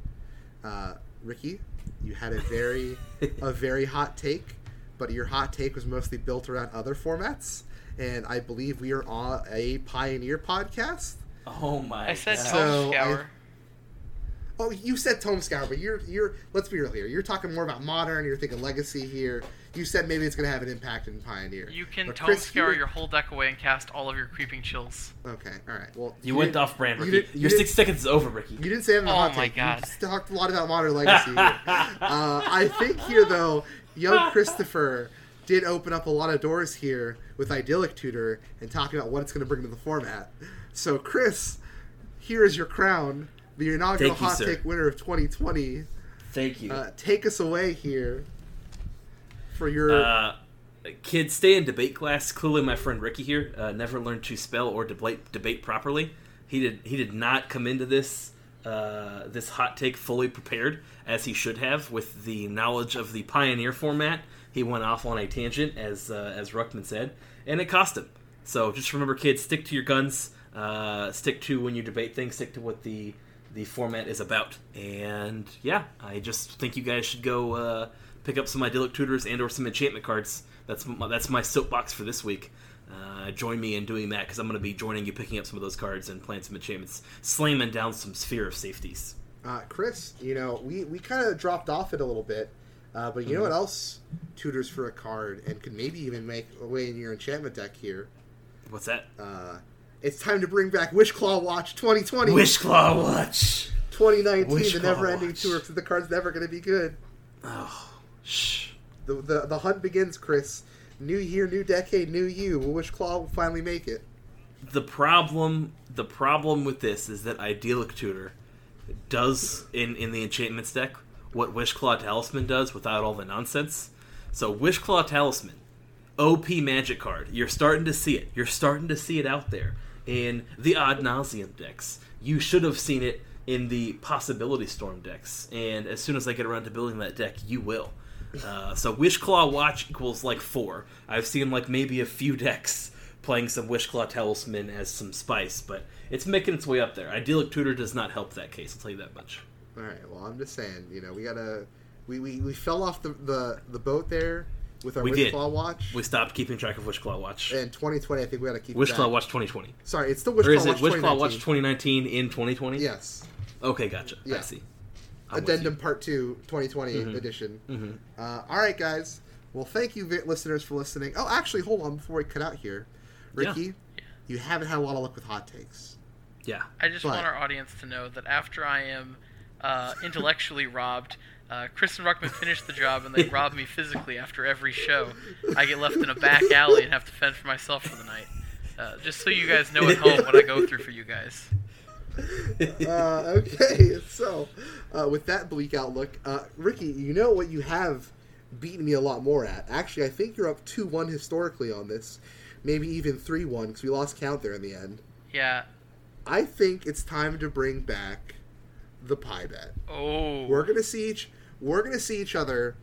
Speaker 1: Uh, Ricky, you had a very, a very hot take, but your hot take was mostly built around other formats, and I believe we are on a Pioneer podcast.
Speaker 2: Oh my!
Speaker 3: I said
Speaker 2: God.
Speaker 1: So,
Speaker 3: Tome
Speaker 1: I- Oh, you said Tome Scour, but you're you're. Let's be real here. You're talking more about modern. You're thinking legacy here. You said maybe it's going to have an impact in Pioneer.
Speaker 3: You can
Speaker 1: But
Speaker 3: Tome
Speaker 1: Chris,
Speaker 3: Scour
Speaker 1: you-
Speaker 3: your whole deck away and cast all of your Creeping Chills.
Speaker 1: Okay, all right. Well,
Speaker 2: You went off brand,
Speaker 1: you
Speaker 2: Ricky.
Speaker 1: didn't- you
Speaker 2: Your six seconds is over, Ricky.
Speaker 1: You didn't say it in the
Speaker 3: Oh
Speaker 1: hot
Speaker 3: my
Speaker 1: take.
Speaker 3: God.
Speaker 1: You talked a lot about modern legacy. here. uh, I think here though, young Christopher did open up a lot of doors here with idyllic tutor and talking about what it's going to bring to the format. So, Chris, here is your crown, the inaugural
Speaker 2: Thank you,
Speaker 1: hot
Speaker 2: sir.
Speaker 1: take winner of 2020.
Speaker 2: Thank you.
Speaker 1: Uh, take us away here for your.
Speaker 2: Uh, kids, stay in debate class. Clearly, my friend Ricky here uh, never learned to spell or debate debate properly. He did. He did not come into this uh, this hot take fully prepared as he should have with the knowledge of the pioneer format. He went off on a tangent, as uh, as Ruckman said, and it cost him. So just remember, kids, stick to your guns. Uh, stick to when you debate things. Stick to what the the format is about. And yeah, I just think you guys should go uh, pick up some idyllic tutors and or some enchantment cards. That's my, that's my soapbox for this week. Uh, join me in doing that because I'm going to be joining you, picking up some of those cards and playing some enchantments, slamming down some sphere of safeties.
Speaker 1: Uh, Chris, you know, we, we kind of dropped off it a little bit, uh, but you know what else tutors for a card and could maybe even make a way in your enchantment deck here?
Speaker 2: What's that?
Speaker 1: Uh, it's time to bring back Wishclaw Watch 2020.
Speaker 2: Wishclaw Watch.
Speaker 1: 2019,
Speaker 2: Wishclaw
Speaker 1: the never-ending
Speaker 2: Watch.
Speaker 1: tour, because the card's never going to be good.
Speaker 2: Oh, shh.
Speaker 1: The, the the hunt begins, Chris. New year, new decade, new you. Will Wishclaw will finally make it?
Speaker 2: the problem the problem with this is that idyllic tutor does in in the enchantments deck what wishclaw talisman does without all the nonsense. So wishclaw talisman op magic card. You're starting to see it. You're starting to see it out there in the Ad Nauseam decks. You should have seen it in the possibility storm decks. And as soon as i get around to building that deck you will. Uh, so wishclaw watch equals like four. I've seen like maybe a few decks playing some Wishclaw Talisman as some spice, but it's making its way up there. Idyllic Tutor does not help that case, I'll tell you that much.
Speaker 1: All right. Well, I'm just saying. You know, we gotta. We, we, we fell off the, the, the boat there with our
Speaker 2: We did.
Speaker 1: Wishclaw Watch.
Speaker 2: We stopped keeping track of wish claw Watch.
Speaker 1: and 2020, I think we gotta keep
Speaker 2: Wishclaw
Speaker 1: that.
Speaker 2: Watch 2020.
Speaker 1: Sorry, it's still Wishclaw
Speaker 2: Or is it
Speaker 1: Watch
Speaker 2: Wishclaw Watch
Speaker 1: 2019.
Speaker 2: 2019 in 2020?
Speaker 1: Yes.
Speaker 2: Okay, gotcha. I see. I'm with
Speaker 1: Addendum Part 2, 2020
Speaker 2: Mhm.
Speaker 1: edition.
Speaker 2: Mhm.
Speaker 1: Uh, all right, guys. Well, thank you, vi- listeners, for listening. Oh, actually, hold on before we cut out here.
Speaker 2: Yeah.
Speaker 1: Ricky, you haven't had a lot of luck with hot takes.
Speaker 2: Yeah.
Speaker 3: I just
Speaker 1: But-
Speaker 3: want our audience to know that after I am uh, intellectually robbed, uh, Chris and Ruckman finish the job and they rob me physically after every show. I get left in a back alley and have to fend for myself for the night. Uh, just so you guys know at home what I go through for you guys.
Speaker 1: uh, okay, so uh, with that bleak outlook, uh, Ricky, you know what you have beaten me a lot more at. Actually, I think you're up 2 1 historically on this. Maybe even 3 1 because we lost count there in the end.
Speaker 3: Yeah.
Speaker 1: I think it's time to bring back the pie bet.
Speaker 3: Oh.
Speaker 1: We're gonna see each we're gonna see each other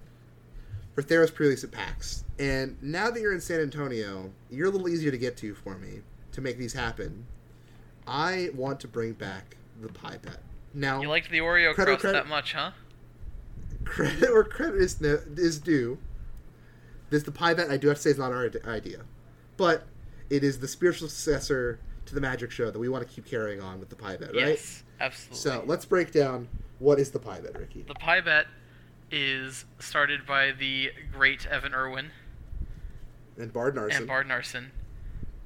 Speaker 1: for Theros pre-release at PAX. And now that you're in San Antonio, you're a little easier to get to for me to make these happen. I want to bring back the pie bet. Now,
Speaker 3: You liked the Oreo
Speaker 1: Credit,
Speaker 3: crust
Speaker 1: credit.
Speaker 3: that much, huh?
Speaker 1: credit where credit is, no, is due. This the pie bet. I do have to say is not our idea, but it is the spiritual successor to the magic show that we want to keep carrying on with the pie bet, right?
Speaker 3: Yes, absolutely.
Speaker 1: So let's break down what is the pie bet, Ricky.
Speaker 3: The pie bet is started by the great Evan Erwin
Speaker 1: And Bard Narson.
Speaker 3: and Bard Narson,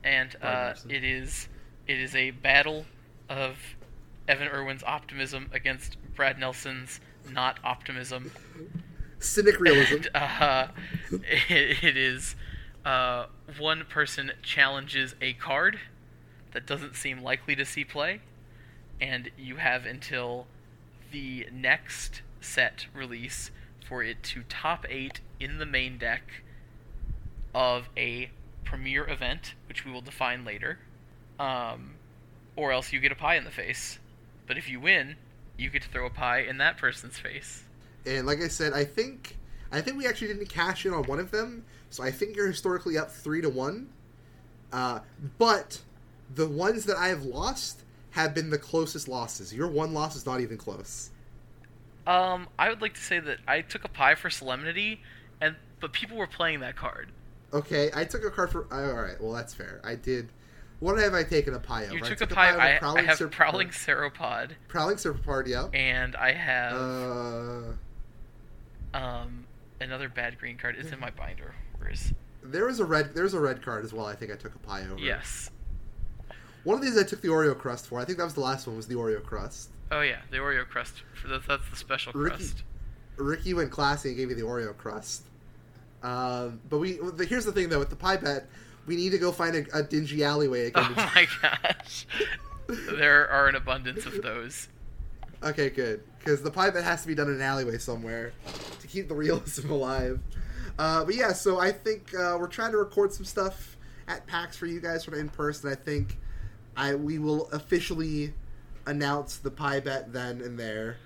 Speaker 3: and
Speaker 2: Bard
Speaker 3: uh,
Speaker 2: Narson.
Speaker 3: it is it is a battle of Evan Erwin's optimism against Brad Nelson's not optimism.
Speaker 1: Cynic realism.
Speaker 3: And, uh, it, it is uh, one person challenges a card that doesn't seem likely to see play, and you have until the next set release for it to top eight in the main deck of a premiere event, which we will define later, um, or else you get a pie in the face. But if you win, you get to throw a pie in that person's face.
Speaker 1: And like I said, I think I think we actually didn't cash in on one of them, so I think you're historically up three to one. Uh, but the ones that I have lost have been the closest losses. Your one loss is not even close.
Speaker 3: Um, I would like to say that I took a pie for Solemnity, and but people were playing that card.
Speaker 1: Okay, I took a card for. uh, all right, well that's fair. I did. What have I taken a pie over?
Speaker 3: You
Speaker 1: I
Speaker 3: took a
Speaker 1: took
Speaker 3: pie.
Speaker 1: over
Speaker 3: I, I
Speaker 1: Prowling
Speaker 3: have
Speaker 1: Serp-
Speaker 3: Prowling Serpopard,
Speaker 1: Prowling Serpopard, yeah.
Speaker 3: and I have
Speaker 1: Uh,
Speaker 3: um another bad green card. It's in my binder. Where is?
Speaker 1: there was a red. There's a red card as well. I think I took a pie over.
Speaker 3: Yes.
Speaker 1: One of these I took the Oreo crust for. I think that was the last one. Was the Oreo crust.
Speaker 3: Oh yeah, the Oreo crust. For that's the special
Speaker 1: Ricky-
Speaker 3: crust.
Speaker 1: Ricky went classy and gave me the Oreo crust. Um, but we the, here's the thing though with the pie bet, we need to go find a, a dingy alleyway again.
Speaker 3: Oh my gosh. there are an abundance of those.
Speaker 1: okay, good because the pie bet has to be done in an alleyway somewhere to keep the realism alive. Uh, but yeah, so I think uh, we're trying to record some stuff at PAX for you guys from in person. I think I we will officially announce the pie bet then and there,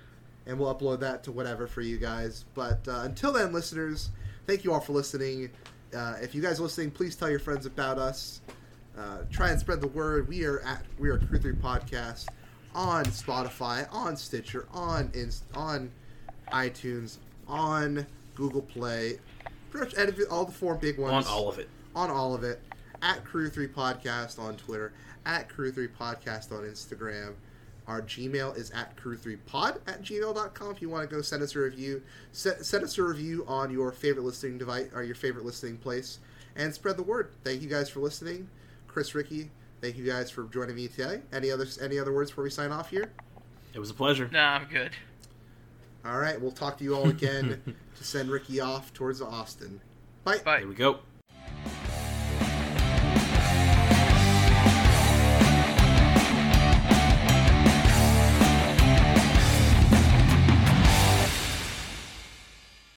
Speaker 1: and we'll upload that to whatever for you guys. But uh, until then, listeners, thank you all for listening. Uh, if you guys are listening, please tell your friends about us. Uh, try and spread the word. We are at we are Crew Three Podcast on Spotify, on Stitcher, on Inst- on iTunes, on Google Play, pretty much all the four big ones.
Speaker 2: on all of it.
Speaker 1: on all of it. At Crew Three Podcast on Twitter. At Crew Three Podcast on Instagram. Our Gmail is at crew3pod at gmail.com if you want to go send us a review. Set, send us a review on your favorite listening device or your favorite listening place and spread the word. Thank you guys for listening. Chris Ricky, thank you guys for joining me today. Any other any other words before we sign off here?
Speaker 2: It was a pleasure.
Speaker 3: Nah, I'm good.
Speaker 1: All right, we'll talk to you all again to send Ricky off towards Austin. Bye.
Speaker 3: Bye.
Speaker 2: Here we go.